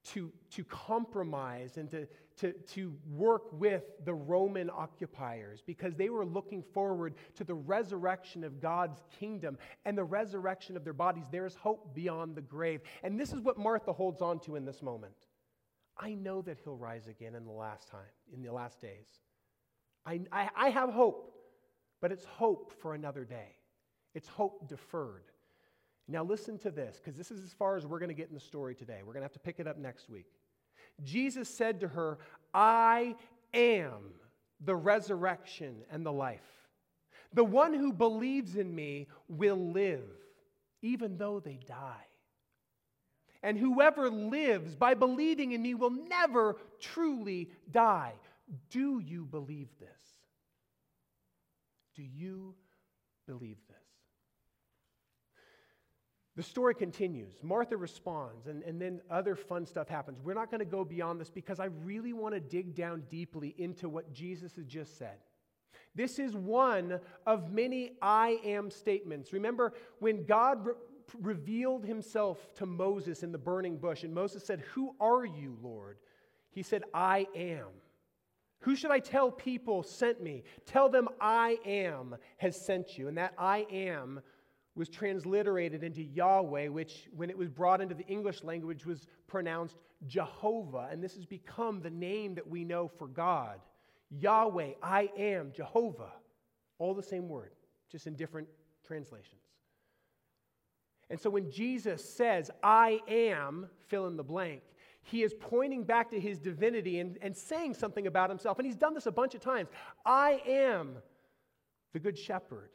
to, to compromise and to, to, to work with the Roman occupiers because they were looking forward to the resurrection of God's kingdom and the resurrection of their bodies. There is hope beyond the grave. And this is what Martha holds on to in this moment. I know that he'll rise again in the last time, in the last days. I, I, I have hope. But it's hope for another day, it's hope deferred. Now, listen to this, because this is as far as we're going to get in the story today. We're going to have to pick it up next week. Jesus said to her, I am the resurrection and the life. The one who believes in me will live, even though they die. And whoever lives by believing in me will never truly die. Do you believe this? Do you believe this? The story continues. Martha responds, and, and then other fun stuff happens. We're not going to go beyond this because I really want to dig down deeply into what Jesus has just said. This is one of many I am statements. Remember when God re- revealed himself to Moses in the burning bush, and Moses said, Who are you, Lord? He said, I am. Who should I tell people sent me? Tell them I am has sent you. And that I am was transliterated into Yahweh, which, when it was brought into the English language, was pronounced Jehovah. And this has become the name that we know for God Yahweh, I am, Jehovah. All the same word, just in different translations. And so when Jesus says, I am, fill in the blank, he is pointing back to his divinity and, and saying something about himself. And he's done this a bunch of times. I am the good shepherd.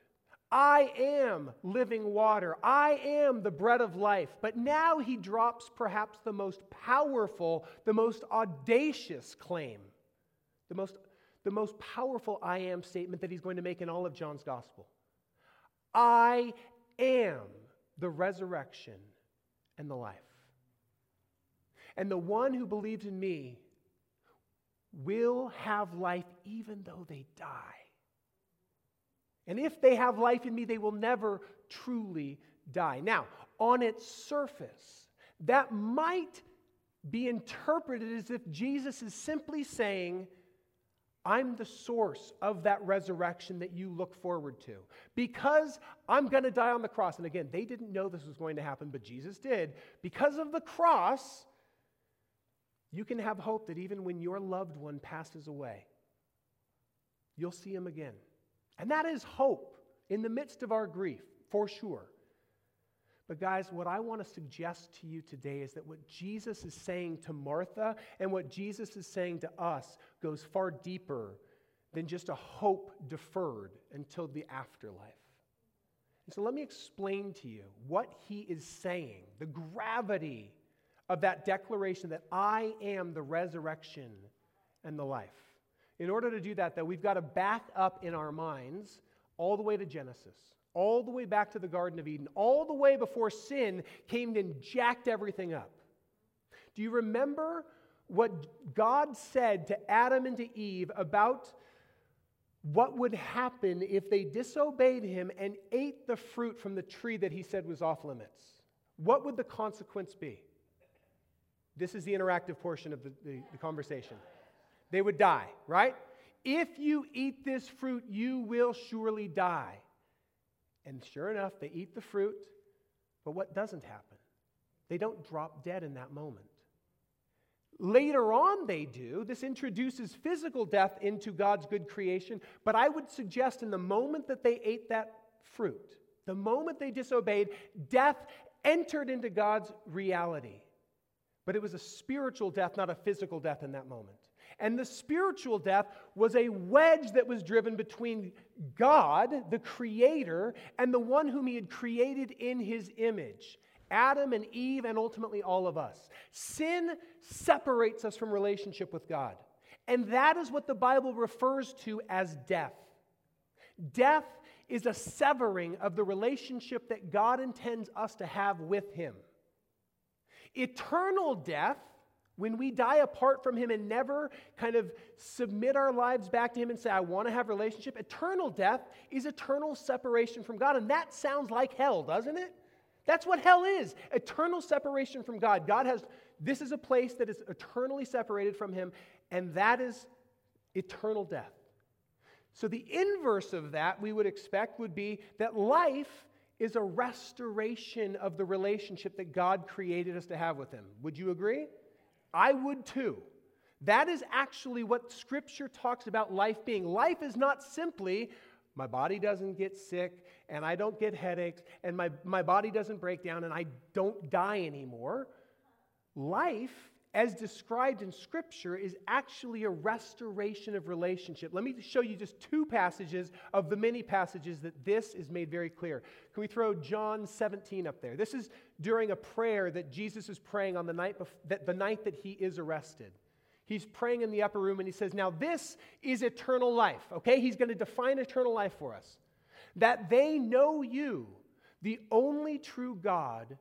I am living water. I am the bread of life. But now he drops perhaps the most powerful, the most audacious claim, the most, the most powerful I am statement that he's going to make in all of John's gospel. I am the resurrection and the life. And the one who believes in me will have life even though they die. And if they have life in me, they will never truly die. Now, on its surface, that might be interpreted as if Jesus is simply saying, I'm the source of that resurrection that you look forward to. Because I'm going to die on the cross. And again, they didn't know this was going to happen, but Jesus did. Because of the cross, you can have hope that even when your loved one passes away, you'll see him again. And that is hope in the midst of our grief, for sure. But, guys, what I want to suggest to you today is that what Jesus is saying to Martha and what Jesus is saying to us goes far deeper than just a hope deferred until the afterlife. And so, let me explain to you what he is saying, the gravity of that declaration that I am the resurrection and the life. In order to do that, though, we've got to back up in our minds all the way to Genesis, all the way back to the Garden of Eden, all the way before sin came and jacked everything up. Do you remember what God said to Adam and to Eve about what would happen if they disobeyed him and ate the fruit from the tree that he said was off limits? What would the consequence be? This is the interactive portion of the, the, the conversation. They would die, right? If you eat this fruit, you will surely die. And sure enough, they eat the fruit, but what doesn't happen? They don't drop dead in that moment. Later on, they do. This introduces physical death into God's good creation. But I would suggest in the moment that they ate that fruit, the moment they disobeyed, death entered into God's reality. But it was a spiritual death, not a physical death in that moment. And the spiritual death was a wedge that was driven between God, the Creator, and the one whom He had created in His image. Adam and Eve, and ultimately all of us. Sin separates us from relationship with God. And that is what the Bible refers to as death. Death is a severing of the relationship that God intends us to have with Him. Eternal death, when we die apart from Him and never kind of submit our lives back to Him and say, I want to have relationship, eternal death is eternal separation from God. And that sounds like hell, doesn't it? That's what hell is eternal separation from God. God has, this is a place that is eternally separated from Him, and that is eternal death. So, the inverse of that we would expect would be that life is a restoration of the relationship that God created us to have with Him. Would you agree? I would too. That is actually what Scripture talks about life being. Life is not simply my body doesn't get sick and I don't get headaches and my, my body doesn't break down and I don't die anymore. Life, as described in Scripture, is actually a restoration of relationship. Let me show you just two passages of the many passages that this is made very clear. Can we throw John 17 up there? This is during a prayer that Jesus is praying on the night, bef- that, the night that he is arrested. He's praying in the upper room and he says, Now this is eternal life, okay? He's going to define eternal life for us. That they know you, the only true God,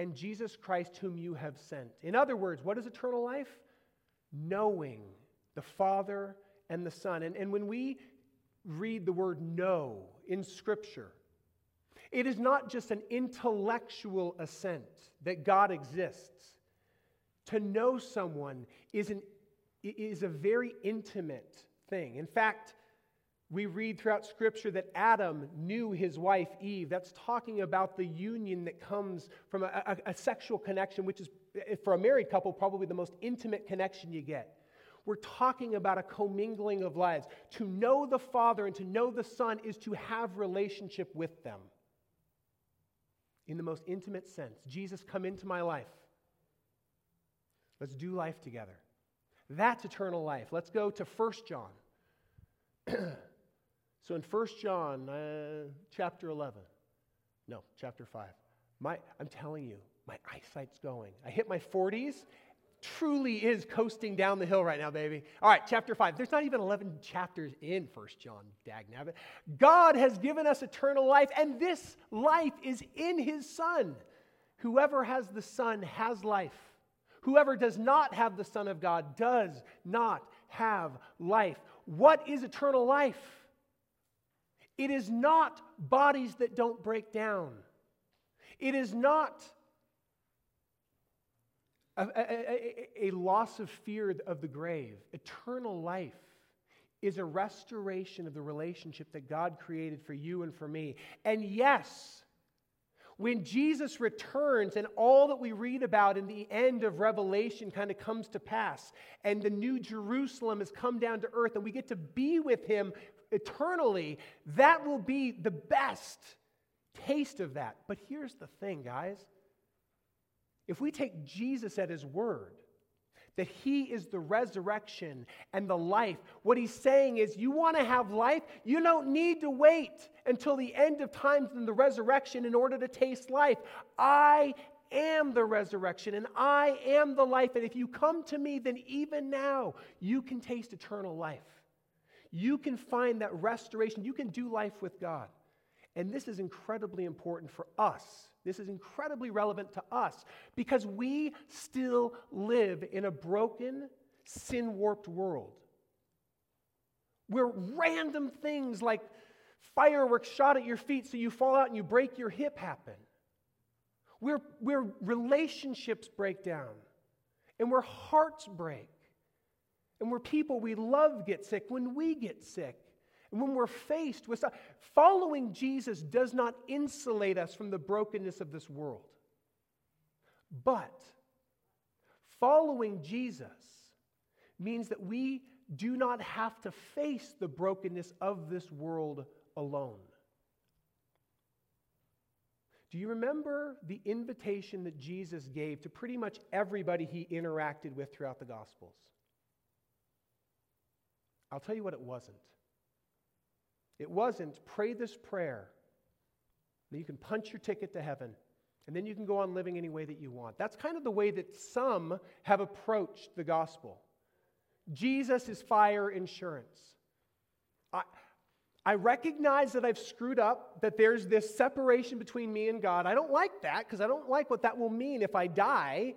and Jesus Christ, whom you have sent. In other words, what is eternal life? Knowing the Father and the Son. And, and when we read the word know in Scripture, it is not just an intellectual assent that God exists. To know someone is an is a very intimate thing. In fact, we read throughout Scripture that Adam knew his wife Eve. That's talking about the union that comes from a, a, a, sexual connection, which is, for a married couple, probably the most intimate connection you get. We're talking about a commingling of lives. To know the Father and to know the Son is to have relationship with them in the most intimate sense. Jesus, come into my life. Let's do life together. That's eternal life. Let's go to 1 John. so in 1 John uh, chapter 11, no, chapter 5, my, I'm telling you, my eyesight's going. I hit my 40s, truly is coasting down the hill right now, baby. All right, chapter 5. There's not even 11 chapters in 1 John, dagnabbit. God has given us eternal life, and this life is in his Son. Whoever has the Son has life. Whoever does not have the Son of God does not have life. What is eternal life? It is not bodies that don't break down. It is not a, a, a, a, loss of fear of the grave. Eternal life is a restoration of the relationship that God created for you and for me. And yes, when Jesus returns and all that we read about in the end of Revelation kind of comes to pass, and the new Jerusalem has come down to earth, and we get to be with him eternally, that will be the best taste of that. But here's the thing, guys. If we take Jesus at his word, that He is the resurrection and the life. What He's saying is, you want to have life? You don't need to wait until the end of times and the resurrection in order to taste life. I am the resurrection and I am the life. And if you come to me, then even now you can taste eternal life. You can find that restoration. You can do life with God. And this is incredibly important for us this is incredibly relevant to us because we still live in a broken, sin warped world where random things like fireworks shot at your feet so you fall out and you break your hip happen. Where, where relationships break down and where hearts break. And we're people, we love get sick when we get sick. And when we're faced with following Jesus does not insulate us from the brokenness of this world. But following Jesus means that we do not have to face the brokenness of this world alone. Do you remember the invitation that Jesus gave to pretty much everybody he interacted with throughout the Gospels? I'll tell you what it wasn't. It wasn't pray this prayer, then you can punch your ticket to heaven, and then you can go on living any way that you want. That's kind of the way that some have approached the gospel. Jesus is fire insurance. I, I recognize that I've screwed up, that there's this separation between me and God. I don't like that because I don't like what that will mean if I die.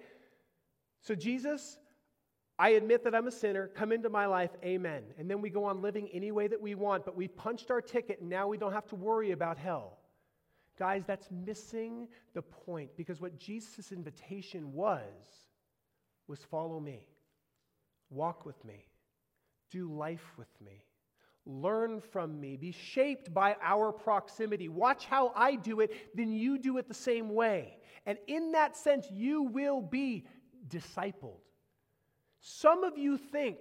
So, Jesus, I admit that I'm a sinner. Come into my life. Amen. And then we go on living any way that we want, but we've punched our ticket and now we don't have to worry about hell. Guys, that's missing the point because what Jesus' invitation was, was follow me, walk with me, do life with me. Learn from me. Be shaped by our proximity. Watch how I do it, then you do it the same way. And in that sense, you will be discipled. Some of you think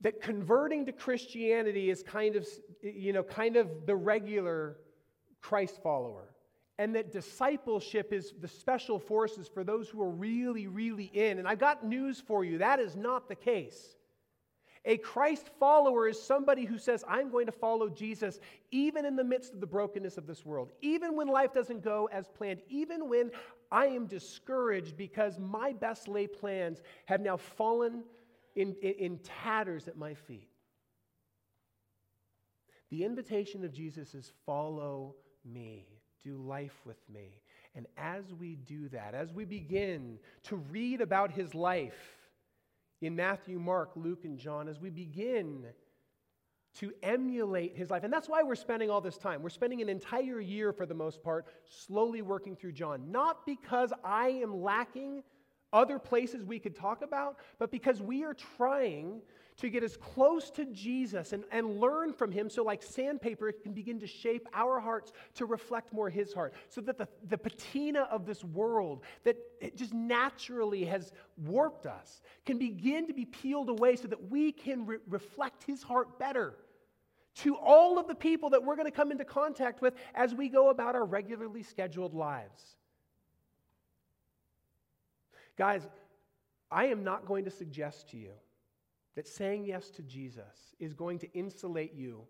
that converting to Christianity is kind of, you know, kind of the regular Christ follower. And that discipleship is the special forces for those who are really, really in. And I've got news for you that is not the case. A Christ follower is somebody who says, I'm going to follow Jesus even in the midst of the brokenness of this world, even when life doesn't go as planned, even when I am discouraged because my best laid plans have now fallen in, in, in tatters at my feet. The invitation of Jesus is follow me, do life with me. And as we do that, as we begin to read about his life, in Matthew, Mark, Luke, and John as we begin to emulate his life. And that's why we're spending all this time. We're spending an entire year, for the most part, slowly working through John. Not because I am lacking other places we could talk about, but because we are trying to get as close to Jesus and, and learn from him so, like sandpaper, it can begin to shape our hearts to reflect more his heart. So that the, the patina of this world that it just naturally has warped us can begin to be peeled away so that we can re- reflect his heart better to all of the people that we're going to come into contact with as we go about our regularly scheduled lives. Guys, I am not going to suggest to you that saying yes to Jesus is going to insulate you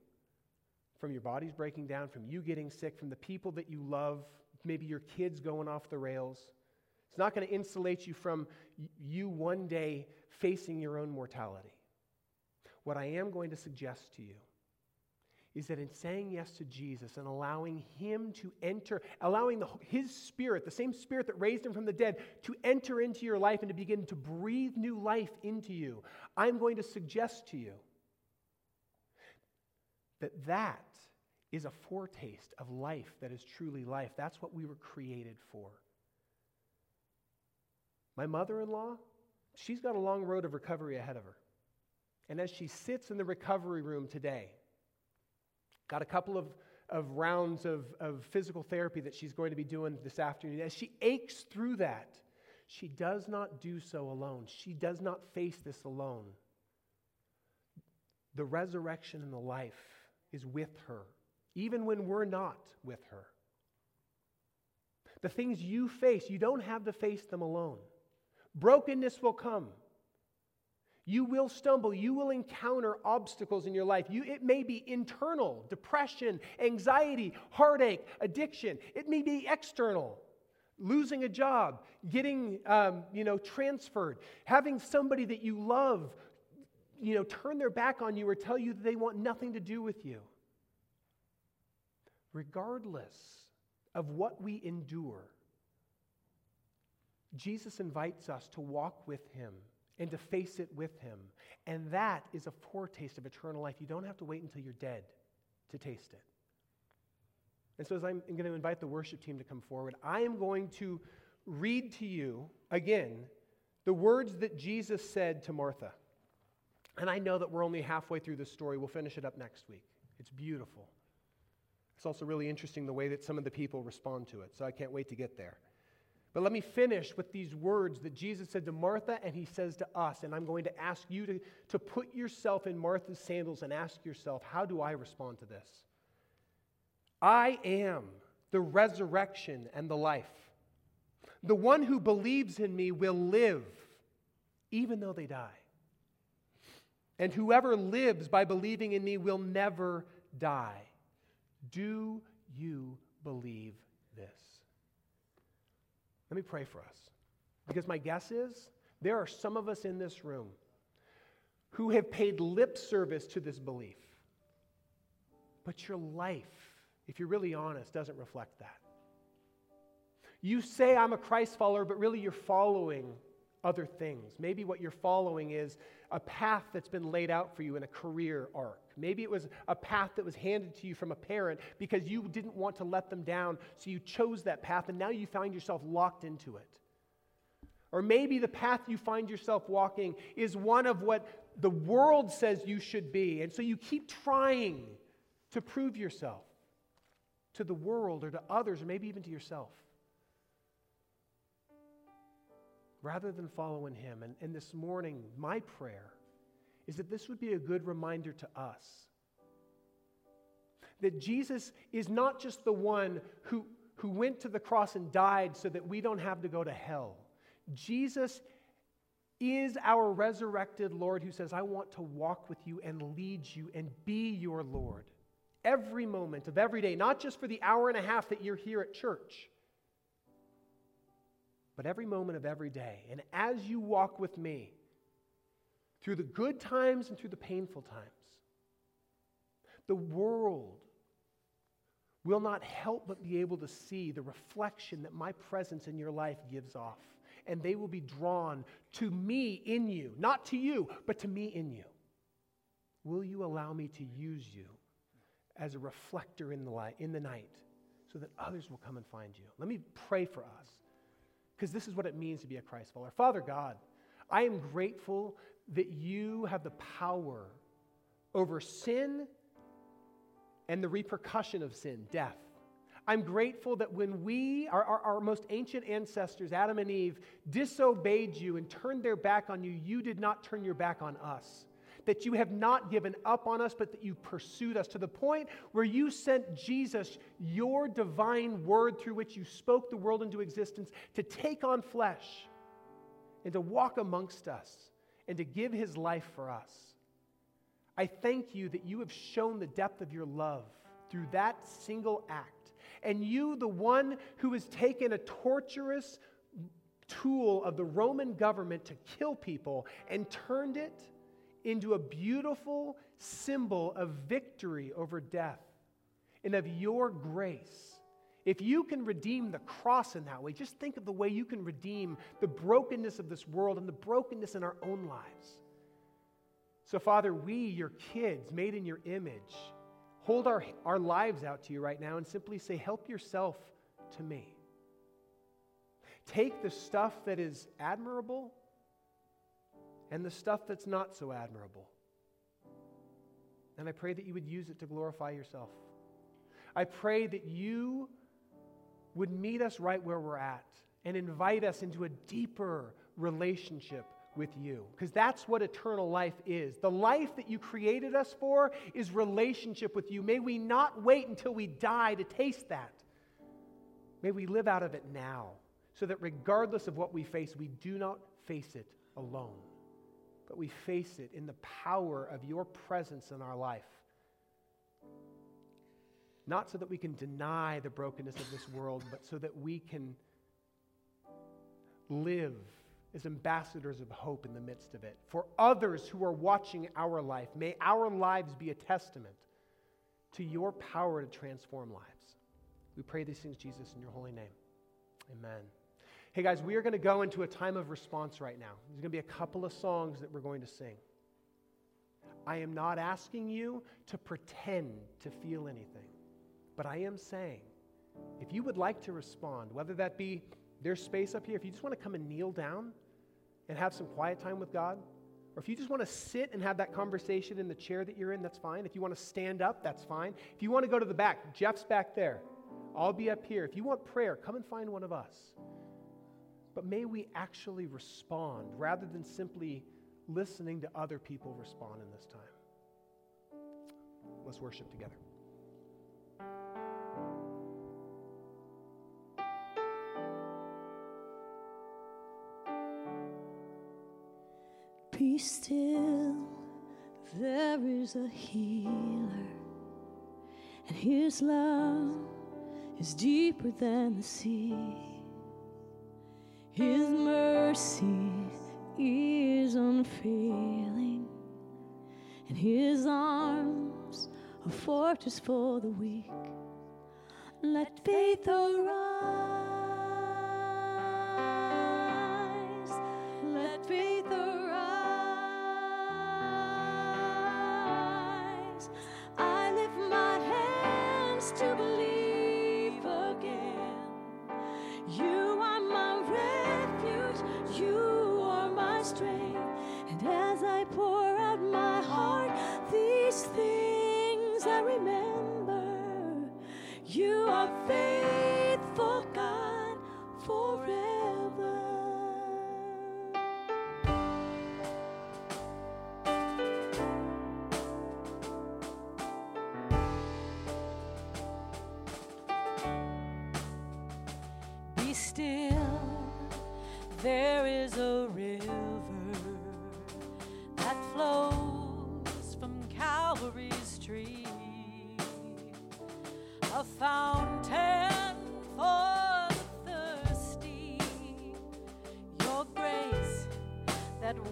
from your body's breaking down, from you getting sick, from the people that you love, maybe your kids going off the rails. It's not going to insulate you from you one day facing your own mortality. What I am going to suggest to you is that in saying yes to Jesus and allowing Him to enter, allowing the, His Spirit, the same Spirit that raised Him from the dead, to enter into your life and to begin to breathe new life into you, I'm going to suggest to you that that is a foretaste of life that is truly life. That's what we were created for. My mother in law, she's got a long road of recovery ahead of her. And as she sits in the recovery room today, Got a couple of, of rounds of, of physical therapy that she's going to be doing this afternoon. As she aches through that, she does not do so alone. She does not face this alone. The resurrection and the life is with her, even when we're not with her. The things you face, you don't have to face them alone. Brokenness will come. You will stumble. You will encounter obstacles in your life. You, it may be internal, depression, anxiety, heartache, addiction. It may be external, losing a job, getting um, you know, transferred, having somebody that you love you know, turn their back on you or tell you that they want nothing to do with you. Regardless of what we endure, Jesus invites us to walk with him and to face it with Him. And that is a foretaste of eternal life. You don't have to wait until you're dead to taste it. And so, as I'm going to invite the worship team to come forward, I am going to read to you again the words that Jesus said to Martha. And I know that we're only halfway through this story. We'll finish it up next week. It's beautiful. It's also really interesting the way that some of the people respond to it. So I can't wait to get there. But let me finish with these words that Jesus said to Martha and he says to us. And I'm going to ask you to, to put yourself in Martha's sandals and ask yourself, how do I respond to this? I am the resurrection and the life. The one who believes in me will live, even though they die. And whoever lives by believing in me will never die. Do you believe this? Let me pray for us. Because my guess is there are some of us in this room who have paid lip service to this belief. But your life, if you're really honest, doesn't reflect that. You say, I'm a Christ follower, but really you're following other things. Maybe what you're following is a path that's been laid out for you in a career arc. Maybe it was a path that was handed to you from a parent because you didn't want to let them down, so you chose that path, and now you find yourself locked into it. Or maybe the path you find yourself walking is one of what the world says you should be, and so you keep trying to prove yourself to the world or to others, or maybe even to yourself. rather than following him. And, and this morning, my prayer is that this would be a good reminder to us that Jesus is not just the one who, who went to the cross and died so that we don't have to go to hell. Jesus is our resurrected Lord who says, I want to walk with you and lead you and be your Lord every moment of every day, not just for the hour and a half that you're here at church but every moment of every day. And as you walk with me through the good times and through the painful times, the world will not help but be able to see the reflection that my presence in your life gives off. And they will be drawn to me in you, not to you, but to me in you. Will you allow me to use you as a reflector in the light, in the night, so that others will come and find you? Let me pray for us because this is what it means to be a Christ follower. Father God, I am grateful that you have the power over sin and the repercussion of sin, death. I'm grateful that when we, our, our, our, most ancient ancestors, Adam and Eve, disobeyed you and turned their back on you, you did not turn your back on us that you have not given up on us, but that you pursued us to the point where you sent Jesus, your divine word through which you spoke the world into existence, to take on flesh and to walk amongst us and to give his life for us. I thank you that you have shown the depth of your love through that single act. And you, the one who has taken a torturous tool of the Roman government to kill people and turned it into a beautiful symbol of victory over death and of your grace. If you can redeem the cross in that way, just think of the way you can redeem the brokenness of this world and the brokenness in our own lives. So, Father, we, your kids, made in your image, hold our, our lives out to you right now and simply say, Help yourself to me. Take the stuff that is admirable and the stuff that's not so admirable. And I pray that you would use it to glorify yourself. I pray that you would meet us right where we're at and invite us into a deeper relationship with you. Because that's what eternal life is. The life that you created us for is relationship with you. May we not wait until we die to taste that. May we live out of it now so that regardless of what we face, we do not face it alone but we face it in the power of your presence in our life. Not so that we can deny the brokenness of this world, but so that we can live as ambassadors of hope in the midst of it. For others who are watching our life, may our lives be a testament to your power to transform lives. We pray these things, Jesus, in your holy name. Amen. Hey guys, we are going to go into a time of response right now. There's going to be a couple of songs that we're going to sing. I am not asking you to pretend to feel anything, but I am saying if you would like to respond, whether that be there's space up here, if you just want to come and kneel down and have some quiet time with God, Or if you just want to sit and have that conversation in the chair that you're in, that's fine. If you want to stand up, that's fine. If you want to go to the back, Jeff's back there. I'll be up here. If you want prayer, come and find one of us. But may we actually respond rather than simply listening to other people respond in this time. Let's worship together. Be still, there is a healer, and his love is deeper than the sea. His mercy is unfailing, and his arms a fortress for the weak. Let faith arise. You are faithful,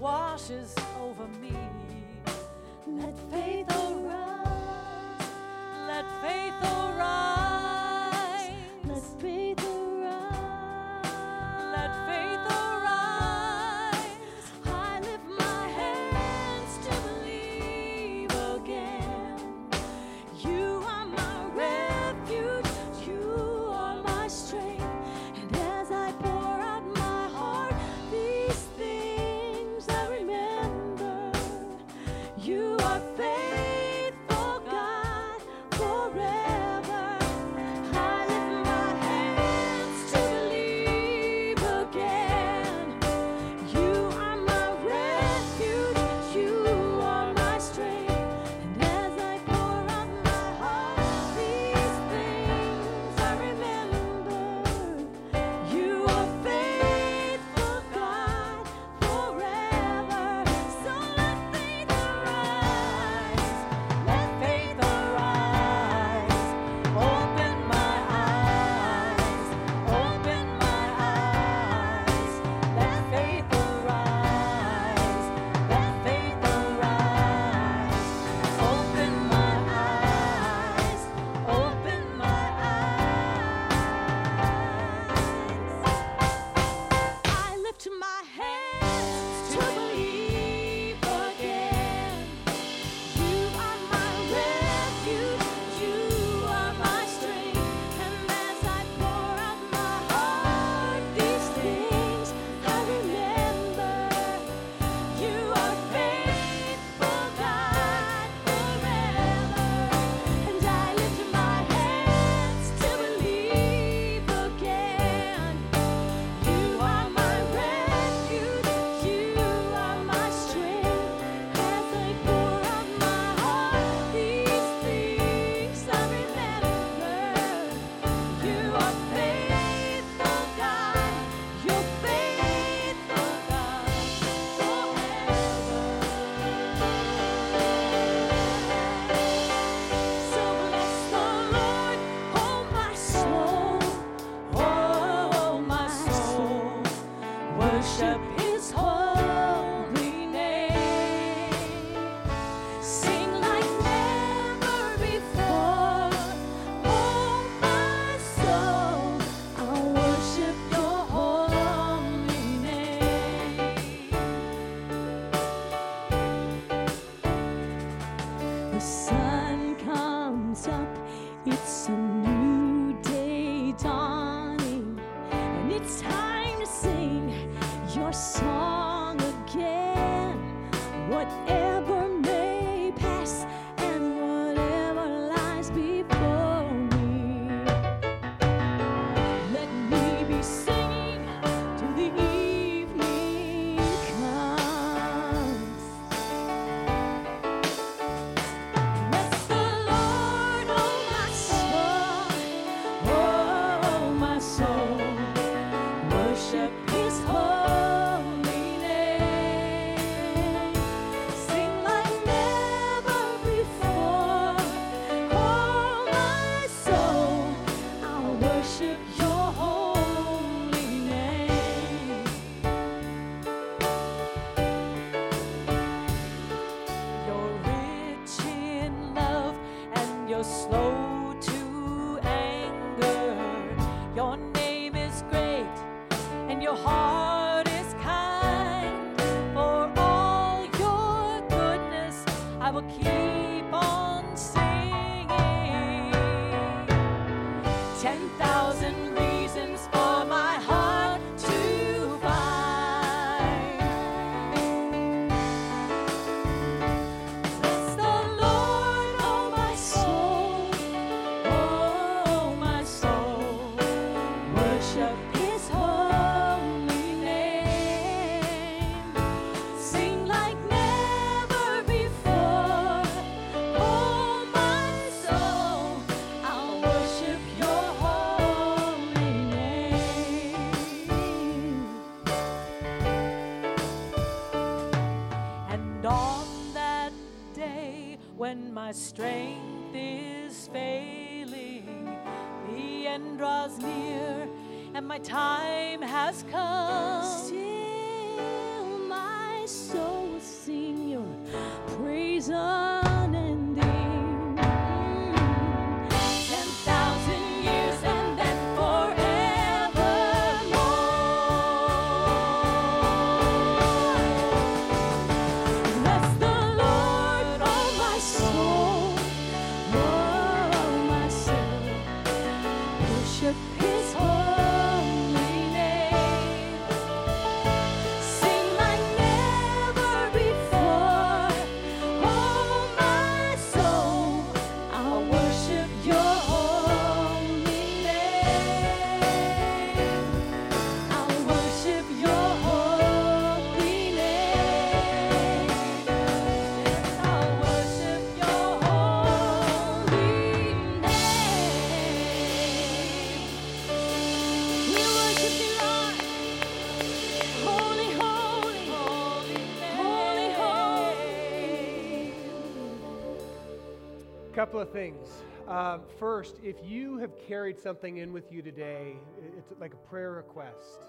washes over me. Strength is failing, the end draws near and my time couple of things. Uh, first, if you have carried something in with you today, it's like a prayer request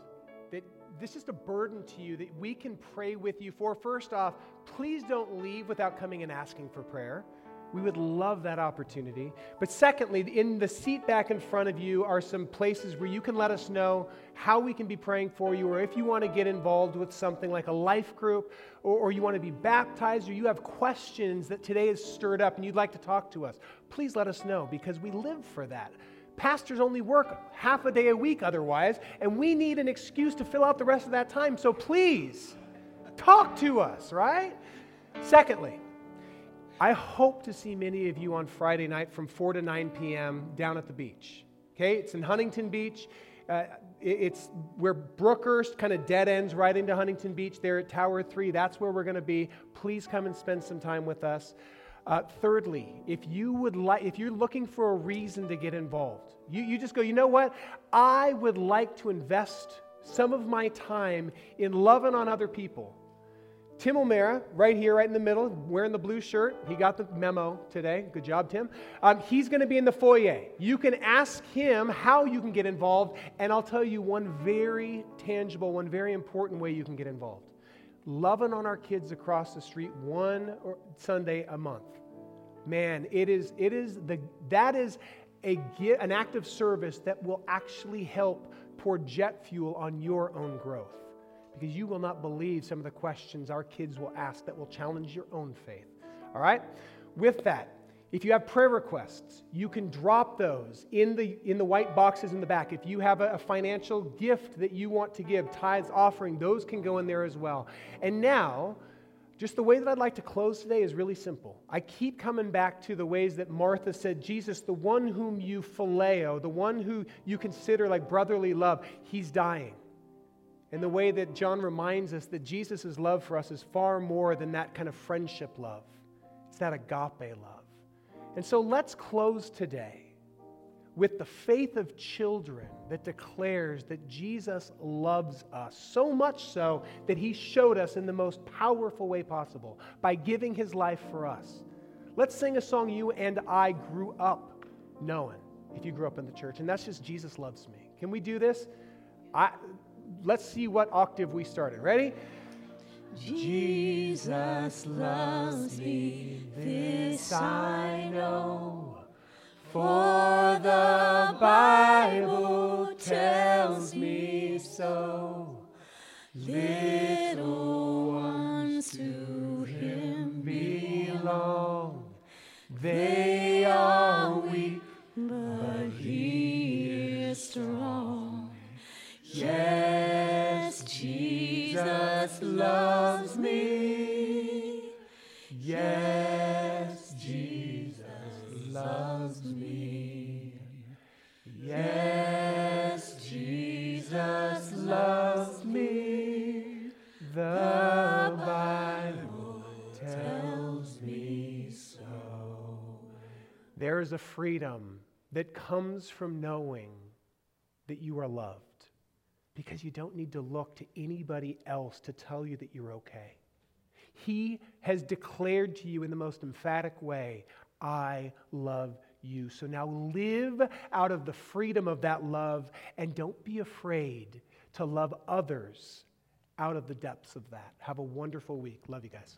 that this is a burden to you that we can pray with you for. First off, please don't leave without coming and asking for prayer. We would love that opportunity. But secondly, in the seat back in front of you are some places where you can let us know how we can be praying for you, or if you want to get involved with something like a life group, or, or you want to be baptized, or you have questions that today is stirred up and you'd like to talk to us. Please let us know because we live for that. Pastors only work half a day a week otherwise, and we need an excuse to fill out the rest of that time. So please talk to us, right? Secondly, I hope to see many of you on Friday night from 4 to 9 p.m. down at the beach. Okay, it's in Huntington Beach. Uh, it's where Brookhurst kind of dead ends right into Huntington Beach there at Tower 3. That's where we're going to be. Please come and spend some time with us. Uh, thirdly, if you would like, if you're looking for a reason to get involved, you, you just go, you know what? I would like to invest some of my time in loving on other people. Tim O'Mara, right here, right in the middle, wearing the blue shirt. He got the memo today. Good job, Tim. Um, he's going to be in the foyer. You can ask him how you can get involved, and I'll tell you one very tangible, one very important way you can get involved. Loving on our kids across the street one Sunday a month. Man, it is, it is the, that is a, an act of service that will actually help pour jet fuel on your own growth because you will not believe some of the questions our kids will ask that will challenge your own faith. All right? With that, if you have prayer requests, you can drop those in the, in the white boxes in the back. If you have a, a financial gift that you want to give, tithes, offering, those can go in there as well. And now, just the way that I'd like to close today is really simple. I keep coming back to the ways that Martha said, Jesus, the one whom you phileo, the one who you consider like brotherly love, he's dying. And the way that John reminds us that Jesus' love for us is far more than that kind of friendship love, it's that agape love. And so let's close today with the faith of children that declares that Jesus loves us, so much so that he showed us in the most powerful way possible by giving his life for us. Let's sing a song you and I grew up knowing, if you grew up in the church, and that's just Jesus loves me. Can we do this? I, let's see what octave we started. Ready? Jesus loves me, this I know. For the Bible tells me so. Little ones to him belong. They are weak, but he is strong. Yes, Jesus loves me. Yes, Jesus loves me. Yes, Jesus loves me. The Bible tells me so. There is a freedom that comes from knowing that you are loved because you don't need to look to anybody else to tell you that you're okay. He has declared to you in the most emphatic way, I love you. So now live out of the freedom of that love and don't be afraid to love others out of the depths of that. Have a wonderful week. Love you guys.